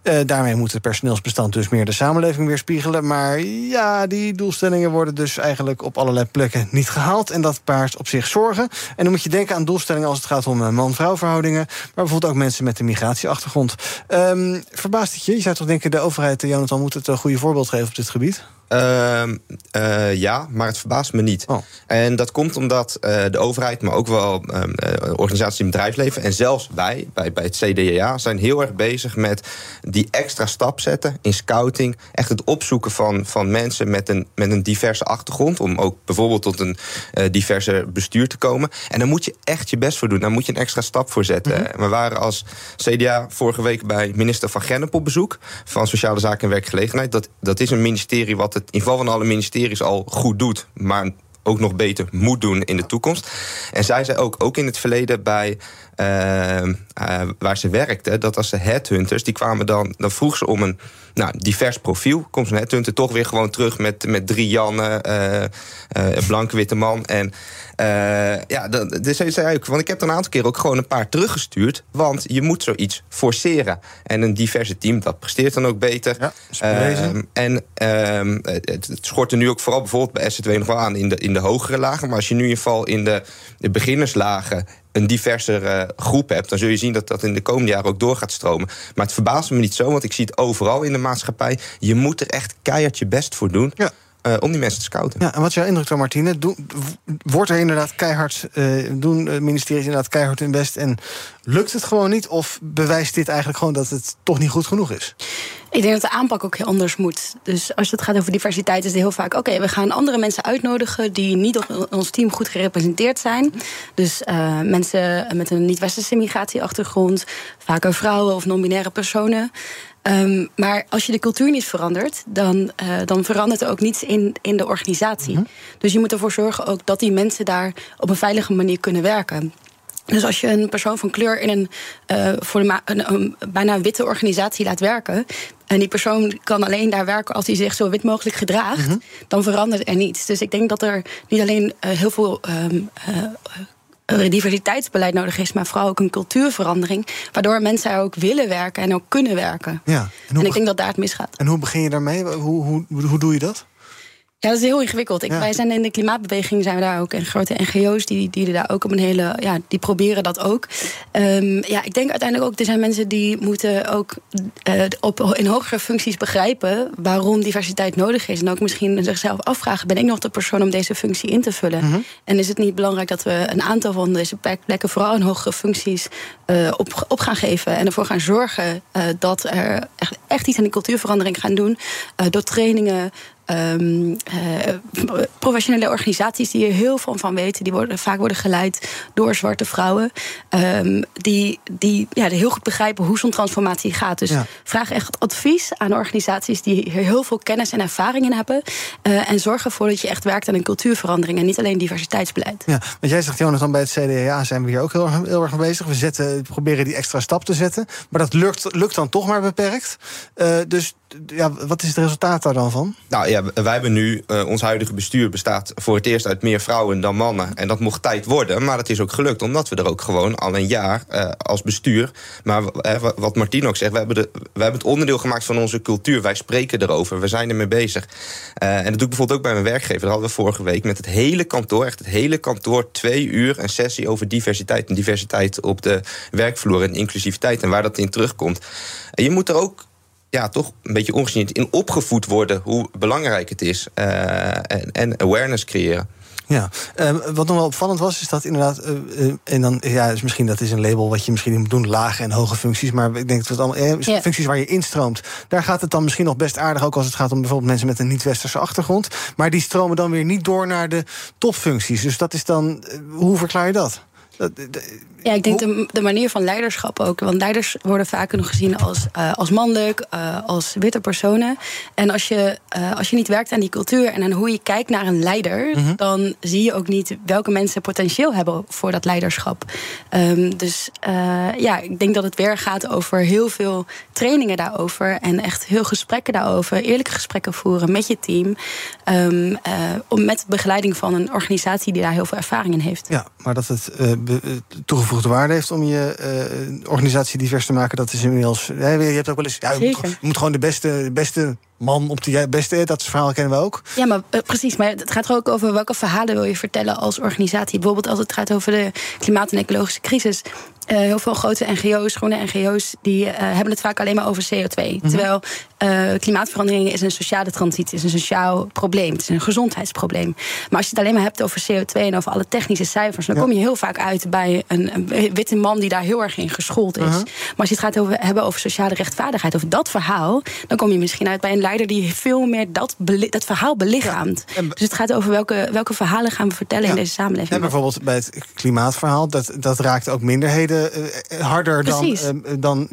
Uh, daarmee moet het personeelsbestand dus meer de samenleving weerspiegelen. Maar ja, die doelstellingen worden dus eigenlijk op allerlei plekken niet gehaald. En dat paart op zich zorgen. En dan moet je denken aan doelstellingen als het gaat om man-vrouw verhoudingen. Maar bijvoorbeeld ook mensen met een migratieachtergrond. Um, verbaast het je? Je zou toch denken, de overheid, Jonathan, moet het een goede voorbeeld geven op dit gebied? Uh, uh, ja, maar het verbaast me niet. Oh. En dat komt omdat uh, de overheid, maar ook wel organisaties in het bedrijfsleven... en zelfs wij, bij, bij het CDA, zijn heel erg bezig met die extra stap zetten in scouting. Echt het opzoeken van, van mensen met een, met een diverse achtergrond... om ook bijvoorbeeld tot een diverse bestuur te komen. En daar moet je echt je best voor doen. Daar moet je een extra stap voor zetten. Mhm. We waren als CDA vorige week bij minister Van Gennep op bezoek... van Sociale Zaken en Werkgelegenheid. Dat, dat is een ministerie wat het in geval van alle ministeries al goed doet, maar ook nog beter moet doen in de toekomst. En zij zei ook, ook in het verleden bij waar ze werkte, dat als ze headhunters, die kwamen dan, dan vroeg ze om een nou, divers profiel. Komt zo'n headhunter toch weer gewoon terug met, met drie Jannen, uh, een blanke witte man. En ja, dat, dus zei ook, want ik heb er een aantal keer ook gewoon een paar teruggestuurd, want je moet zoiets forceren. En een diverse team, dat presteert dan ook beter. Ja, Ehm, en ehm, het, het schort er nu ook vooral bijvoorbeeld bij SC2 nog wel aan in de, in de hogere lagen. Maar als je nu in ieder geval in de, de beginnerslagen een diversere groep hebt, dan zul je zien dat dat in de komende jaren ook door gaat stromen. Maar het verbaast me niet zo, want ik zie het overal in de maatschappij. Je moet er echt keihard je best voor doen. Ja. Uh, om die mensen te scouten. Ja, en wat is jouw indruk dan, Martine? Doe, wordt er inderdaad keihard, uh, doen ministeries inderdaad keihard hun best en lukt het gewoon niet? Of bewijst dit eigenlijk gewoon dat het toch niet goed genoeg is? Ik denk dat de aanpak ook heel anders moet. Dus als het gaat over diversiteit, is het heel vaak: oké, okay, we gaan andere mensen uitnodigen die niet op ons team goed gerepresenteerd zijn. Dus uh, mensen met een niet-westerse migratieachtergrond, vaker vrouwen of non-binaire personen. Um, maar als je de cultuur niet verandert, dan, uh, dan verandert er ook niets in, in de organisatie. Mm -hmm. Dus je moet ervoor zorgen ook dat die mensen daar op een veilige manier kunnen werken. Dus als je een persoon van kleur in een, uh, voor de een, een bijna witte organisatie laat werken. En die persoon kan alleen daar werken als hij zich zo wit mogelijk gedraagt. Mm -hmm. Dan verandert er niets. Dus ik denk dat er niet alleen uh, heel veel. Um, uh, diversiteitsbeleid nodig is, maar vooral ook een cultuurverandering. Waardoor mensen er ook willen werken en ook kunnen werken. Ja, en, en ik denk dat daar het misgaat. En hoe begin je daarmee? Hoe, hoe, hoe doe je dat? Ja, dat is heel ingewikkeld. Ik, ja. Wij zijn in de klimaatbeweging zijn we daar ook. En grote NGO's die, die daar ook op een hele. Ja, die proberen dat ook. Um, ja, ik denk uiteindelijk ook, er zijn mensen die moeten ook uh, op, in hogere functies begrijpen waarom diversiteit nodig is. En ook misschien zichzelf afvragen: ben ik nog de persoon om deze functie in te vullen? Mhm. Mm -hmm. En is het niet belangrijk dat we een aantal van deze plekken, vooral in hogere functies, uh, op, op gaan geven en ervoor gaan zorgen uh, dat er echt, echt iets aan die cultuurverandering gaan doen door trainingen. Um, uh, professionele organisaties die er heel veel van weten, die worden, vaak worden geleid door zwarte vrouwen, um, die, die, ja, heel goed begrijpen hoe zo'n transformatie gaat. Dus ja. vraag echt advies aan organisaties die hier heel veel kennis en ervaring in hebben. Uh, en zorg ervoor dat je echt werkt aan een cultuurverandering en niet alleen diversiteitsbeleid. Ja, want jij zegt, Jonathan, bij het CDA zijn we hier ook heel, heel erg mee bezig. We zetten, proberen die extra stap te zetten. Maar dat lukt, lukt dan toch maar beperkt. Uh, dus ja, wat is het resultaat daar dan van? Nou ja, wij hebben nu, uh, ons huidige bestuur bestaat voor het eerst uit meer vrouwen dan mannen. En dat mocht tijd worden, maar het is ook gelukt omdat we er ook gewoon al een jaar uh, als bestuur. Maar wat Martien ook zegt, we hebben, de, we hebben het onderdeel gemaakt van onze cultuur. Wij spreken erover, we zijn ermee bezig. en dat doe ik bijvoorbeeld ook bij mijn werkgever. Dat hadden we vorige week met het hele kantoor, echt het hele kantoor, twee uur een sessie over diversiteit. En diversiteit op de werkvloer en inclusiviteit en waar dat in terugkomt. En je moet er ook ja, toch een beetje ongezien in opgevoed worden hoe belangrijk het is. Uh, en, en, awareness creëren. Ja, uh, wat nog wel opvallend was, is dat inderdaad. Uh, en dan, ja, dus misschien dat is een label wat je misschien niet moet doen, lage en hoge functies. Maar ik denk dat het allemaal. Eh, functies waar je instroomt. Daar gaat het dan misschien nog best aardig. Ook als het gaat om bijvoorbeeld mensen met een niet-westerse achtergrond. Maar die stromen dan weer niet door naar de topfuncties. Dus dat is dan. hoe verklaar je dat? Ja, ik denk de, de, manier van leiderschap ook. Want leiders worden vaak nog gezien als, uh, als mannelijk, uh, als witte personen. En als je, uh, als je niet werkt aan die cultuur en aan hoe je kijkt naar een leider, -hmm. dan zie je ook niet welke mensen potentieel hebben voor dat leiderschap. Um, dus ja, ik denk dat het weer gaat over heel veel trainingen daarover. En echt heel gesprekken daarover. Eerlijke gesprekken voeren met je team. Um, om met begeleiding van een organisatie die daar heel veel ervaring in heeft. Ja, maar dat het toegevoegd toegevoegde waarde heeft om je uh, organisatie divers te maken. Dat is inmiddels. je hebt ook wel eens. Ja, je, moet, je, moet, gewoon de beste, de beste man op de beste. Dat verhaal kennen we ook. Ja, maar uh, precies. Maar het gaat er ook over welke verhalen wil je vertellen als organisatie. Bijvoorbeeld als het gaat over de klimaat- en ecologische crisis. Uh, heel veel grote NGO's, groene NGO's, die uh, hebben het vaak alleen maar over CO2. Mm -hmm. Terwijl uh, klimaatverandering is een sociale transitie, is een sociaal probleem, het is een gezondheidsprobleem. Maar als je het alleen maar hebt over CO2 en over alle technische cijfers, dan ja. kom je heel vaak uit bij een, een, witte man die daar heel erg in geschoold is. -huh. Maar als je het gaat over, hebben over sociale rechtvaardigheid, over dat verhaal, dan kom je misschien uit bij een leider die veel meer dat, dat verhaal belichaamt. Ja. Dus het gaat over welke, welke verhalen gaan we vertellen ja. in deze samenleving. En bijvoorbeeld bij het klimaatverhaal, dat, dat raakt ook minderheden uh, harder Precies. dan, dan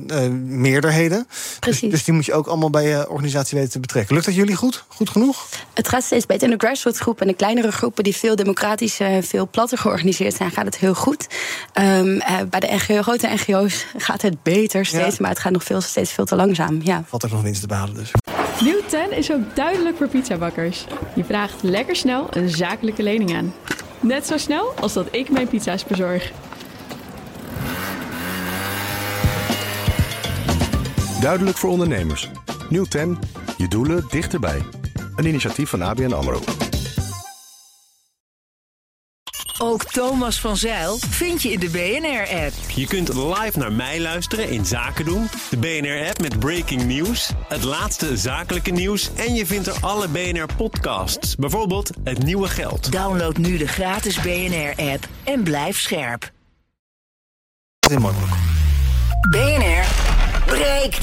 meerderheden. Dus, dus, die moet je ook allemaal bij je organisatie weten te betrekken. Lukt dat jullie goed? Goed genoeg? Het gaat steeds beter. In de grassroots groepen en de kleinere groepen die veel democratischer, veel platter georganiseerd zijn, gaat het heel goed. Um, bij de NGO, grote NGO's gaat het beter steeds, ja. maar het gaat nog veel, steeds veel te langzaam. Ja. Valt er nog winst te behalen dus. Nieuw 10 is ook duidelijk voor pizzabakkers. Je vraagt lekker snel een zakelijke lening aan. Net zo snel als dat ik mijn pizza's bezorg. Duidelijk voor ondernemers. Nieuw 10. Je doelen dichterbij. Een initiatief van ABN AMRO. Ook Thomas van Zeil vind je in de BNR-app. Je kunt live naar mij luisteren in Zaken doen. De BNR-app met breaking news, het laatste zakelijke nieuws... en je vindt er alle BNR-podcasts, bijvoorbeeld Het Nieuwe Geld. Download nu de gratis BNR-app en blijf scherp. BNR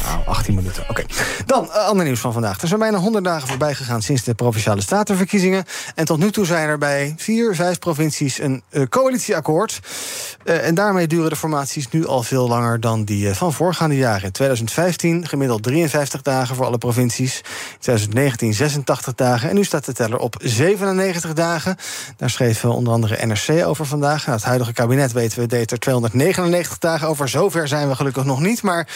Nou, 18 minuten. Oké. Dan, uh, ander nieuws van vandaag. Er zijn bijna 100 dagen voorbij gegaan sinds de provinciale statenverkiezingen. En tot nu toe zijn er bij vier, vijf provincies een uh, coalitieakkoord. Uh, en daarmee duren de formaties nu al veel langer dan die van voorgaande jaren. In 2015 gemiddeld 53 dagen voor alle provincies. In 2019 86 dagen. En nu staat de teller op 97 dagen. Daar schreef onder andere NRC over vandaag. Nou, het huidige kabinet, weten we, deed er 299 dagen over. Zover zijn we gelukkig nog niet. Maar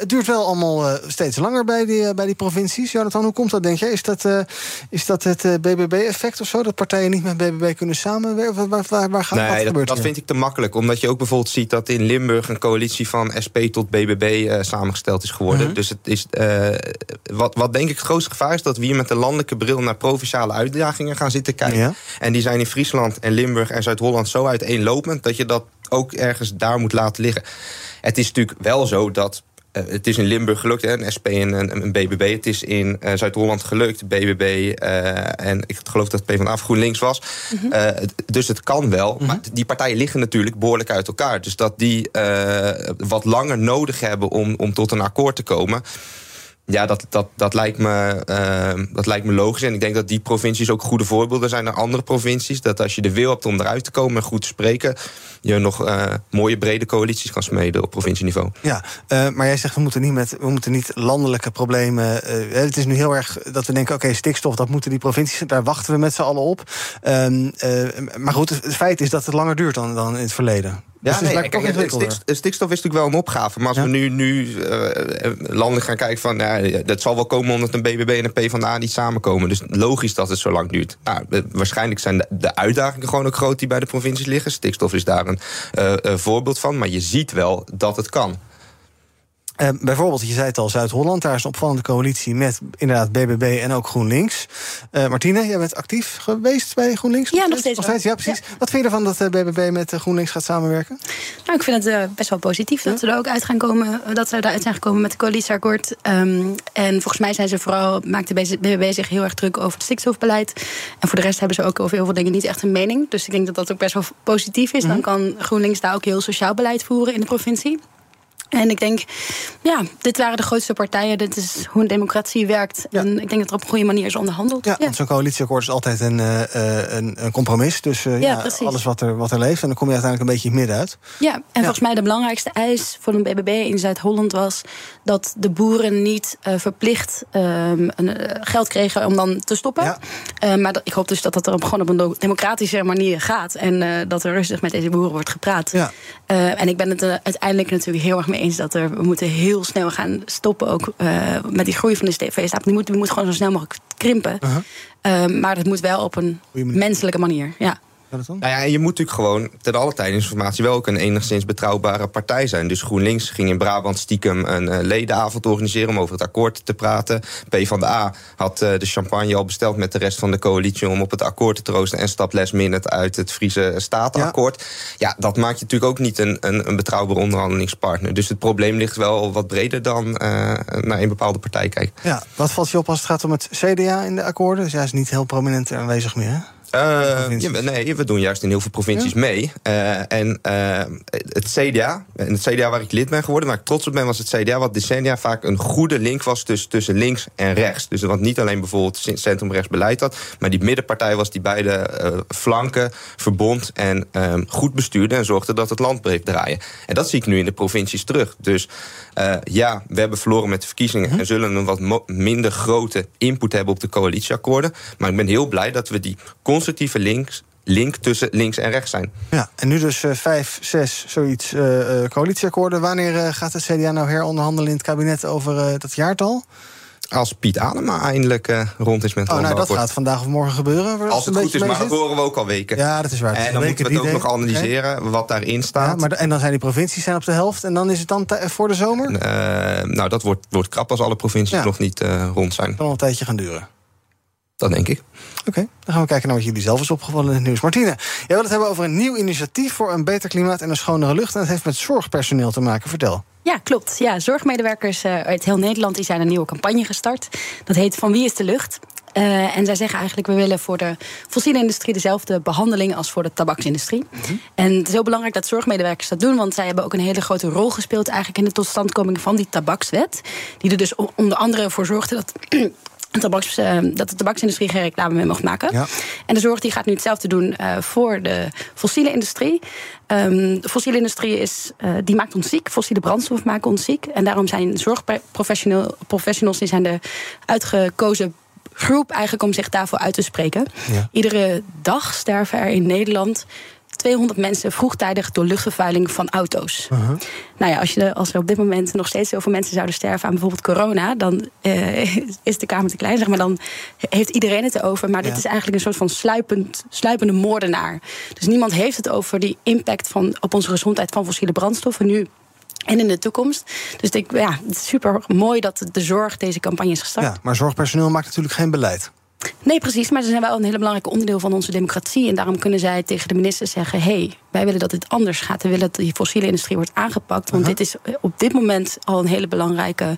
het duurt wel allemaal uh, steeds langer bij die, uh, bij die provincies. Jonathan, hoe komt dat, denk je? Is dat, is dat het BBB-effect of zo? Dat partijen niet met BBB kunnen samenwerken? Waar, waar, waar gaat nee, dat, dat, dat vind ik te makkelijk. Omdat je ook bijvoorbeeld ziet dat in Limburg... een coalitie van SP tot BBB samengesteld is geworden. -huh. Dus het is, wat, wat denk ik het grootste gevaar is... dat we hier met de landelijke bril naar provinciale uitdagingen gaan zitten kijken. Ja. En die zijn in Friesland en Limburg en Zuid-Holland zo uiteenlopend... dat je dat ook ergens daar moet laten liggen. Het is natuurlijk wel zo dat uh, het is in Limburg gelukt, hè, een SP en een, een BBB. Het is in uh, Zuid-Holland gelukt, BBB. Uh, en ik geloof dat PvdA GroenLinks was. Mm -hmm. dus het kan wel. Mm -hmm. Maar die partijen liggen natuurlijk behoorlijk uit elkaar. Dus dat die wat langer nodig hebben om, om tot een akkoord te komen... Ja, dat, dat, dat, lijkt me, uh, dat lijkt me logisch. En ik denk dat die provincies ook goede voorbeelden zijn naar andere provincies. Dat als je de wil hebt om eruit te komen en goed te spreken... je nog uh, mooie brede coalities kan smeden op provincieniveau. Ja, uh, maar jij zegt we moeten niet, met, we moeten niet landelijke problemen... het is nu heel erg dat we denken, oké, stikstof, dat moeten die provincies... daar wachten we met z'n allen op. Ehm, maar goed, het feit is dat het langer duurt dan, dan in het verleden. Ja, dus nee, kijk, het, stikstof, is natuurlijk wel een opgave. Maar als we nu, nu uh, landen gaan kijken van... Ja, dat zal wel komen omdat een BBB en een PvdA niet samenkomen. Dus logisch dat het zo lang duurt. Nou, waarschijnlijk zijn de, de, uitdagingen gewoon ook groot die bij de provincies liggen. Stikstof is daar een uh, voorbeeld van. Maar je ziet wel dat het kan. Uh, bijvoorbeeld, je zei het al, Zuid-Holland. Daar is een opvallende coalitie met inderdaad BBB en ook GroenLinks. Uh, Martine, jij bent actief geweest bij GroenLinks? Ja, nog steeds. Nog steeds ja, precies. Wat vind je ervan dat de eh, BBB met GroenLinks gaat samenwerken? Nou, ik vind het best wel positief dat ze er ook uit gaan komen. Dat ze eruit zijn gekomen met het coalitieakkoord. Um, en volgens mij zijn ze vooral, maakt de BBB zich heel erg druk over het stikstofbeleid. En voor de rest hebben ze ook over heel veel dingen niet echt een mening. Dus ik denk dat dat ook best wel positief is. Dan mhm. kan GroenLinks daar ook heel sociaal beleid voeren in de provincie. En ik denk, ja, dit waren de grootste partijen. Dit is hoe een democratie werkt. En ik denk dat er op een goede manier is onderhandeld. Ja, ja. zo'n coalitieakkoord is altijd een, uh, een, een, compromis. Dus uh, ja, ja alles wat er, wat er leeft. En dan kom je uiteindelijk een beetje in het midden uit. Ja, en volgens mij de belangrijkste eis voor een BBB in Zuid-Holland was... dat de boeren niet uh, verplicht ehm, geld kregen om dan te stoppen. maar dat, ik hoop dus dat dat er op, gewoon op een democratische manier gaat. En dat er rustig met deze boeren wordt gepraat. Ja. en ik ben het uiteindelijk natuurlijk heel erg mee eens dat er, we moeten heel snel gaan stoppen. Ook uh, met die groei van de stv-staat. Die moet, die moet gewoon zo snel mogelijk krimpen. Uh -huh. uh, maar dat moet wel op een menselijke manier. Ja. Nou ja, je moet natuurlijk gewoon ten alle tijde informatie wel ook een enigszins betrouwbare partij zijn. Dus GroenLinks ging in Brabant stiekem een uh, ledenavond organiseren om over het akkoord te praten. P van de A had uh, de champagne al besteld met de rest van de coalitie om op het akkoord te troosten en stapt last minute uit het Friese Statenakkoord. Ja. ja, dat maakt je natuurlijk ook niet een, een, een, betrouwbare onderhandelingspartner. Dus het probleem ligt wel wat breder dan uh, naar een bepaalde partij kijken. Ja, wat valt je op als het gaat om het CDA in de akkoorden? Dus hij is niet heel prominent aanwezig meer. Hè? Uh, nee, we doen juist in heel veel provincies mee. Uh, en uh, het CDA, en het CDA waar ik lid ben geworden, waar ik trots op ben, was het CDA wat decennia vaak een goede link was tussen, tussen links en rechts. Dus wat niet alleen bijvoorbeeld centrum-rechts beleid had, maar die middenpartij was die beide flanken verbond en ehm, goed bestuurde en zorgde dat het land bleef draaien. En dat zie ik nu in de provincies terug. Dus ja, we hebben verloren met de verkiezingen mhm. en zullen een wat minder grote input hebben op de coalitieakkoorden. Maar ik ben heel blij dat we die constructieve links, link tussen links en rechts zijn. Ja, en nu dus uh, vijf, zes, zoiets uh, coalitieakkoorden. Wanneer gaat de CDA nou heronderhandelen in het kabinet over dat jaartal? Als Piet Adema eindelijk rond is met Oh, nou, dat gaat vandaag of morgen gebeuren. Als het goed is, maar dat horen we ook al weken. Ja, dat is waar. En dan moeten we het ook nog analyseren wat daarin staat. Ja, maar en dan zijn die provincies zijn op de helft. En dan is het dan voor de zomer? nou, dat wordt, wordt krap als alle provincies nog niet rond zijn. Dat kan nog een tijdje gaan duren. Dat denk ik. Oké, dan gaan we kijken naar wat jullie zelf is opgevallen in het nieuws. Martine, jij wil het hebben over een nieuw initiatief voor een beter klimaat en een schonere lucht. En dat heeft met zorgpersoneel te maken. Vertel. Ja, klopt. Ja, zorgmedewerkers uh, uit heel Nederland die zijn een nieuwe campagne gestart. Dat heet Van wie is de lucht? Uh, en zij zeggen eigenlijk, we willen voor de fossiele industrie dezelfde behandeling als voor de tabaksindustrie. Mhm. En het is heel belangrijk dat zorgmedewerkers dat doen, want zij hebben ook een hele grote rol gespeeld eigenlijk in de totstandkoming van die tabakswet. Die er dus onder andere voor zorgde dat tabaks, uh, dat de tabaksindustrie geen reclame meer mag maken. Ja. En de zorg die gaat nu hetzelfde doen uh, voor de fossiele industrie. Um, de fossiele industrie is, uh, die maakt ons ziek. Fossiele brandstof maken ons ziek. En daarom zijn zorgprofessionals die zijn de uitgekozen groep eigenlijk om zich daarvoor uit te spreken. Ja. Iedere dag sterven er in Nederland 200 mensen vroegtijdig door luchtvervuiling van auto's. Uh -huh. Nou ja, als, je, als er op dit moment nog steeds zoveel mensen zouden sterven aan bijvoorbeeld corona, dan uh, is de Kamer te klein, zeg maar. Dan heeft iedereen het erover. Maar dit is eigenlijk een soort van sluipend, sluipende moordenaar. Dus niemand heeft het over die impact van, op onze gezondheid van fossiele brandstoffen nu en in de toekomst. Dus ik, ja, het is super mooi dat de zorg deze campagne is gestart. Ja, maar zorgpersoneel maakt natuurlijk geen beleid. Nee, precies. Maar ze zijn wel een hele belangrijk onderdeel van onze democratie. En daarom kunnen zij tegen de minister zeggen: hé, hey, wij willen dat dit anders gaat. We willen dat die fossiele industrie wordt aangepakt. Want dit is op dit moment al een hele belangrijke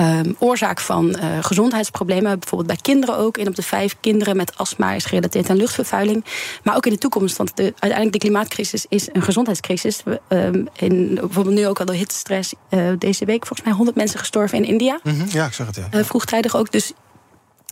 um, oorzaak van uh, gezondheidsproblemen. Bijvoorbeeld bij kinderen ook. Een op de vijf kinderen met astma is gerelateerd aan luchtvervuiling. Maar ook in de toekomst. Want de, uiteindelijk de klimaatcrisis is een gezondheidscrisis. We, um, in, bijvoorbeeld nu ook al door hittestress. Uh, deze week volgens mij 100 mensen gestorven in India. -hmm. Ja, ik zag het. Ja. Uh, vroegtijdig ook. Dus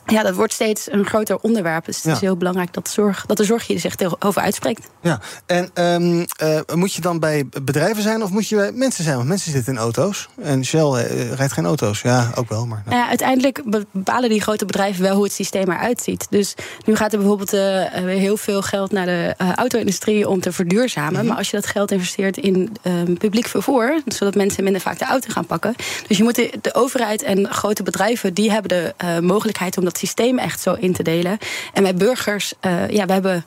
ja, dat wordt steeds een groter onderwerp. Dus het is heel belangrijk dat, zorg, dat de zorg hier zich over uitspreekt. Ja, en um, uh, moet je dan bij bedrijven zijn of moet je bij mensen zijn? Want mensen zitten in auto's. En Shell uh, rijdt geen auto's. Ja, ook wel. Maar, nou. ja, uiteindelijk bepalen die grote bedrijven wel hoe het systeem eruit ziet. Dus nu gaat er bijvoorbeeld uh, heel veel geld naar de auto-industrie om te verduurzamen. Mm -hmm. Maar als je dat geld investeert in um, publiek vervoer, zodat mensen minder vaak de auto gaan pakken. Dus je moet de, de overheid en grote bedrijven, die hebben de mogelijkheid om dat systeem echt zo in te delen. En wij burgers, uh, ja, we hebben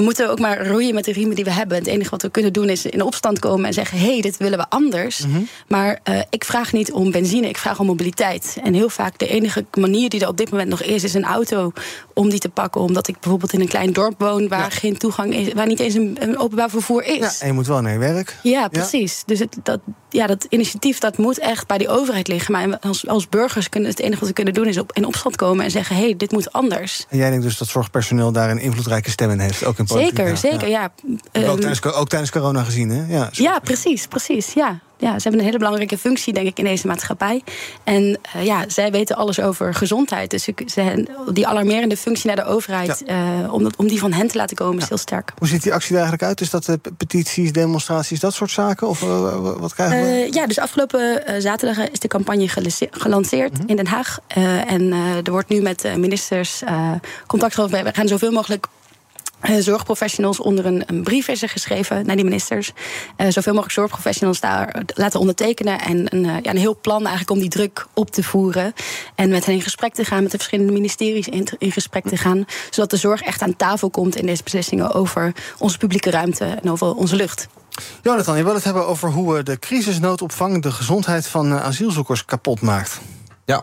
we moeten ook maar roeien met de riemen die we hebben. Het enige wat we kunnen doen is in opstand komen en zeggen: hé, hey, dit willen we anders. Mhm. Maar uh, ik vraag niet om benzine, ik vraag om mobiliteit. En heel vaak de enige manier die er op dit moment nog is, is een auto om die te pakken. Omdat ik bijvoorbeeld in een klein dorp woon waar geen toegang is, waar niet eens een, een openbaar vervoer is. Ja, en je moet wel naar je werk. Ja, precies. Dus het, dat, ja, dat initiatief dat moet echt bij die overheid liggen. Maar als, als burgers kunnen het enige wat we kunnen doen is op, in opstand komen en zeggen: hé, hey, dit moet anders. En jij denkt dus dat zorgpersoneel daar een invloedrijke stem in heeft? Ook in zeker, zeker, ja. ook, ehm, tijdens, ook, tijdens, corona gezien, hè? Ja, ja precies, precies, ja. ja. Ze hebben een hele belangrijke functie, denk ik, in deze maatschappij. En uh, ja, zij weten alles over gezondheid. Dus ze, die alarmerende functie naar de overheid... Uh, om, dat, om die van hen te laten komen, is heel sterk. Hoe ziet die actie er eigenlijk uit? Is dat uh, petities, demonstraties, dat soort zaken? Of wat krijgen we? ja, dus afgelopen zaterdag is de campagne gelanceerd -hmm. in Den Haag. en er wordt nu met ministers contact over. We gaan zoveel mogelijk zorgprofessionals onder een, een, brief is er geschreven naar die ministers. Uh, zoveel mogelijk zorgprofessionals daar laten ondertekenen. En een, uh, ja, een heel plan eigenlijk om die druk op te voeren. En met hen in gesprek te gaan, met de verschillende ministeries in, in gesprek te gaan. Zodat de zorg echt aan tafel komt in deze beslissingen over onze publieke ruimte en over onze lucht. Jonathan, je wil het hebben over hoe de crisisnoodopvang de gezondheid van asielzoekers kapot maakt. Ja,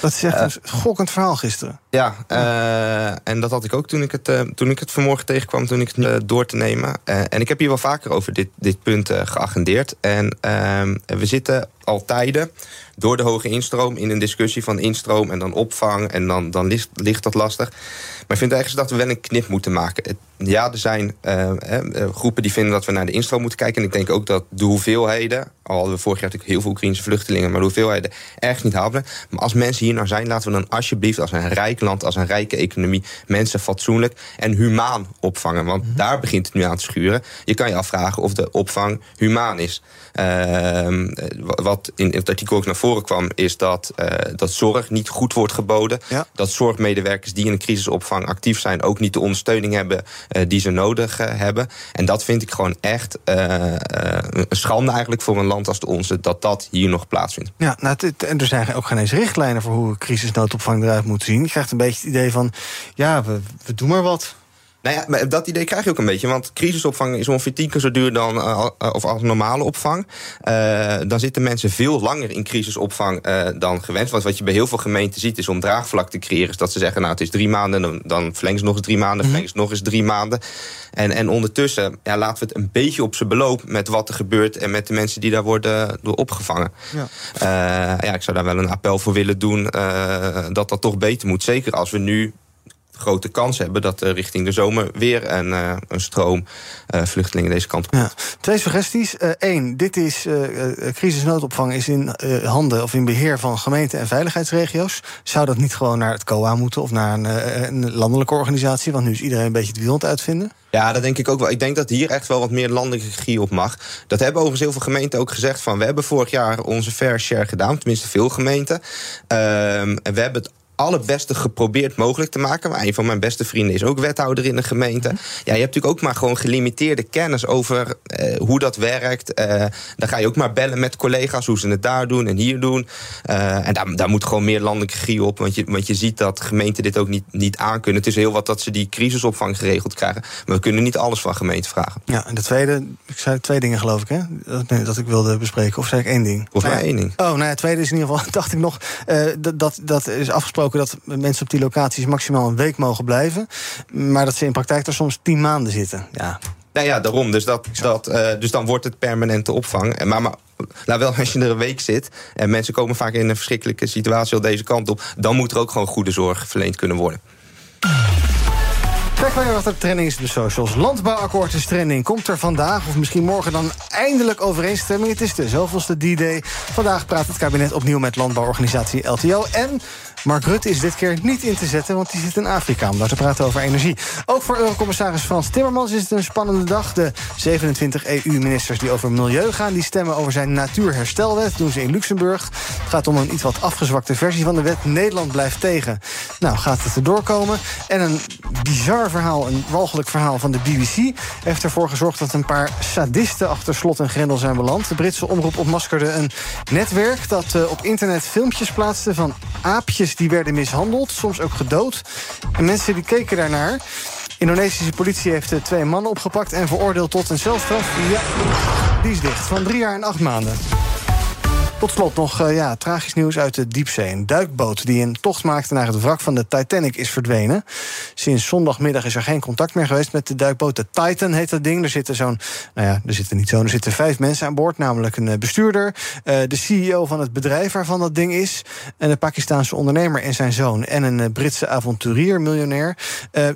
dat is echt een schokkend verhaal gisteren. Ja, uh, en dat had ik ook toen ik het, uh, toen ik het vanmorgen tegenkwam, toen ik het door te nemen. en ik heb hier wel vaker over dit, dit punt geagendeerd. En ehm, we zitten al tijden door de hoge instroom in een discussie van instroom en dan opvang. En dan, dan ligt, ligt dat lastig. Maar ik vind eigenlijk dat we wel een knip moeten maken. ja, er zijn groepen die vinden dat we naar de instroom moeten kijken. En ik denk ook dat de hoeveelheden, al hadden we vorig jaar natuurlijk heel veel Oekraïnse vluchtelingen, maar de hoeveelheden erg niet haalbaar. Maar als mensen hier nou zijn, laten we dan alsjeblieft als een rijk land, als een rijke economie, mensen fatsoenlijk en humaan opvangen. Want mhm. daar begint het nu aan te schuren. Je kan je afvragen of de opvang humaan is. Uh, wat in het artikel ook naar voren kwam, is dat, uh, dat zorg niet goed wordt geboden. Dat zorgmedewerkers die in een crisisopvang actief zijn, ook niet de ondersteuning hebben uh, die ze nodig uh, hebben. En dat vind ik gewoon echt een schande eigenlijk voor een land als de onze, dat dat hier nog plaatsvindt. Ja, nou, en er zijn ook geen eens richtlijnen voor hoe crisisnoodopvang eruit moet zien. Je krijgt een beetje het idee van, ja, we, we doen maar wat. Nou ja, maar dat idee krijg je ook een beetje. Want crisisopvang is ongeveer tien keer zo duur dan uh, of als normale opvang. Uh, dan zitten mensen veel langer in crisisopvang uh, dan gewenst. Want wat je bij heel veel gemeenten ziet is om draagvlak te creëren. Is dat ze zeggen, nou het is drie maanden, dan, dan verlengen ze nog eens drie maanden, verlengen ze nog eens drie maanden. En, en ondertussen ja, laten we het een beetje op zijn beloop met wat er gebeurt en met de mensen die daar worden door opgevangen. Ja. ja, ik zou daar wel een appel voor willen doen dat dat toch beter moet. Zeker als we nu grote kans hebben dat er richting de zomer weer een, uh, een stroom uh, vluchtelingen deze kant op ja. Twee suggesties. Eén, dit is crisisnoodopvang is in handen of in beheer van gemeenten en veiligheidsregio's. Zou dat niet gewoon naar het COA moeten of naar een, een landelijke organisatie? Want nu is iedereen een beetje het wiel uitvinden. Ja, dat denk ik ook wel. Ik denk dat hier echt wel wat meer landelijke regie op mag. Dat hebben overigens heel veel gemeenten ook gezegd. Van, we hebben vorig jaar onze fair share gedaan, tenminste veel gemeenten. Ehm, en we hebben het allerbeste geprobeerd mogelijk te maken. Maar een van mijn beste vrienden is ook wethouder in de gemeente. Mhm. Ja, je hebt natuurlijk ook maar gewoon gelimiteerde kennis over eh, hoe dat werkt. Uh, dan ga je ook maar bellen met collega's hoe ze het daar doen en hier doen. Uh, en daar, daar moet gewoon meer landelijke regie op. Want je, want je ziet dat gemeenten dit ook niet, niet aankunnen. Het is heel wat dat ze die crisisopvang geregeld krijgen. Maar we kunnen niet alles van gemeenten vragen. Ja, en de tweede, ik zei twee dingen geloof ik, hè? Dat, dat ik wilde bespreken. Of zei ik één ding? Volgens mij één ding. Oh, nou ja, het tweede is in ieder geval, dacht ik nog, dat, dat, dat is afgesproken dat mensen op die locaties maximaal een week mogen blijven. Maar dat ze in praktijk er soms tien maanden zitten. Ja. Nou ja, daarom. Dus, dat, dat, uh, dus dan wordt het permanente opvang. Maar, maar nou wel, als je er een week zit en mensen komen vaak in een verschrikkelijke situatie al deze kant op, dan moet er ook gewoon goede zorg verleend kunnen worden. Kijk maar wat er trending is op de socials. Landbouwakkoord is trending. Komt er vandaag of misschien morgen dan eindelijk overeenstemming? Het is de zoveelste D-Day. Vandaag praat het kabinet opnieuw met landbouworganisatie LTO. En Mark Rutte is dit keer niet in te zetten, want die zit in Afrika om daar te praten over energie. Ook voor Eurocommissaris Frans Timmermans is het een spannende dag. De 27 EU-ministers die over milieu gaan, die stemmen over zijn natuurherstelwet. doen ze in Luxemburg. Het gaat om een iets wat afgezwakte versie van de wet. Nederland blijft tegen. Nou, gaat het erdoor komen? En een bizar verhaal, een walgelijk verhaal van de BBC... heeft ervoor gezorgd dat een paar sadisten achter slot en grendel zijn beland. De Britse omroep ontmaskerde een netwerk dat uh, op internet filmpjes plaatste van aapjes die werden mishandeld, soms ook gedood. En mensen die keken daarnaar. Indonesische politie heeft twee mannen opgepakt en veroordeeld tot een celstraf. Ja, die is dicht. Van drie jaar en acht maanden. Tot slot nog uh, ja, tragisch nieuws uit de diepzee. Een duikboot die een tocht maakte naar het wrak van de Titanic is verdwenen. Sinds zondagmiddag is er geen contact meer geweest met de duikboot. De Titan heet dat ding. Er zitten zo'n, nou ja, er zitten niet zo'n, er zitten vijf mensen aan boord. Namelijk een bestuurder, uh, de CEO van het bedrijf waarvan dat ding is. En een Pakistaanse ondernemer en zijn zoon. En een Britse avonturier, miljonair.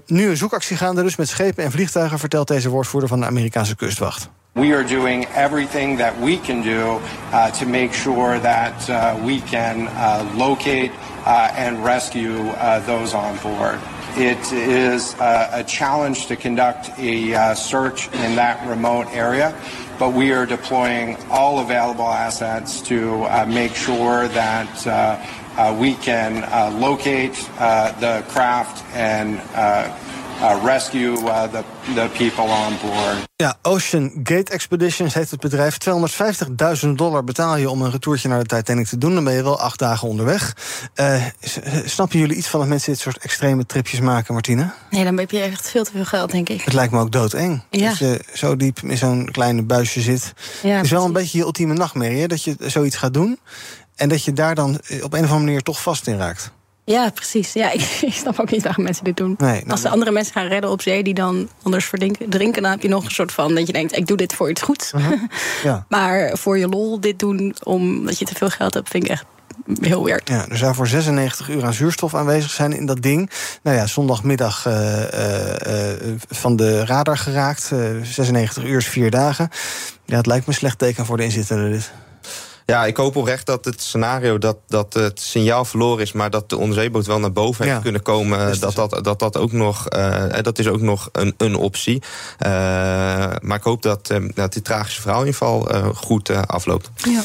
nu een zoekactie gaande dus met schepen en vliegtuigen... vertelt deze woordvoerder van de Amerikaanse kustwacht. We are doing everything that we can do uh, to make sure that uh, we can uh, locate uh, and rescue uh, those on board. It is uh, a challenge to conduct a search in that remote area, but we are deploying all available assets to make sure that we can locate the craft and rescue uh, the, the people on board. Ja, Ocean Gate Expeditions heet het bedrijf. 250.000 dollar betaal je om een retourtje naar de Titanic te doen. Dan ben je wel acht dagen onderweg. Uh, snappen jullie iets van dat mensen dit soort extreme tripjes maken, Martine? Nee, dan heb je echt veel te veel geld, denk ik. Het lijkt me ook doodeng. Ja. Als je zo diep in zo'n kleine buisje zit. Ja, het is wel een beetje je ultieme nachtmerrie, dat je zoiets gaat doen. En dat je daar dan op een of andere manier toch vast in raakt. Ja, precies. Ja, ik, ik, snap ook niet waarom mensen dit doen. Nee, Als ze andere mensen gaan redden op zee die dan anders verdrinken, drinken, dan heb je nog een soort van dat je denkt: ik doe dit voor iets goeds. Uh -huh. ja. maar voor je lol dit doen omdat je te veel geld hebt, vind ik echt heel weird. Ja, er zou voor 96 uur aan zuurstof aanwezig zijn in dat ding. Nou ja, zondagmiddag uh, uh, van de radar geraakt. 96 uur is vier dagen. Ja, het lijkt me een slecht teken voor de inzittenden dit. Ja, ik hoop oprecht dat het scenario dat, dat het signaal verloren is... maar dat de onderzeeboot wel naar boven heeft kunnen komen... dat, dat, dat, dat, ook nog, uh, dat is ook nog een, een optie. Uh, maar ik hoop dat, uh, dat die tragische verhaal in ieder geval goed afloopt. Ja.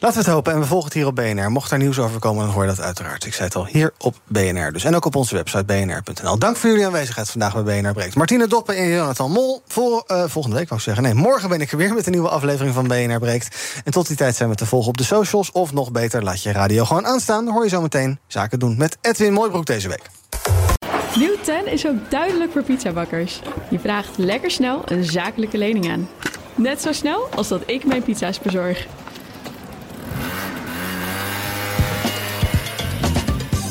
Laten we het hopen en we volgen het hier op BNR. Mocht daar nieuws over komen, dan hoor je dat uiteraard. Ik zei het al, hier op BNR dus. En ook op onze website bnr.nl. Dank voor jullie aanwezigheid vandaag bij BNR Breekt. Martine Doppen en Jonathan Mol. Voor, uh, volgende week wou ik zeggen. Nee, morgen ben ik er weer met een nieuwe aflevering van BNR Breekt. En tot die tijd zijn we te volgen op de socials. Of nog beter, laat je radio gewoon aanstaan. Dan hoor je zo meteen zaken doen met Edwin Mooibroek deze week. Nieuw 10 is ook duidelijk voor pizzabakkers. Je vraagt lekker snel een zakelijke lening aan. Net zo snel als dat ik mijn pizza's bezorg.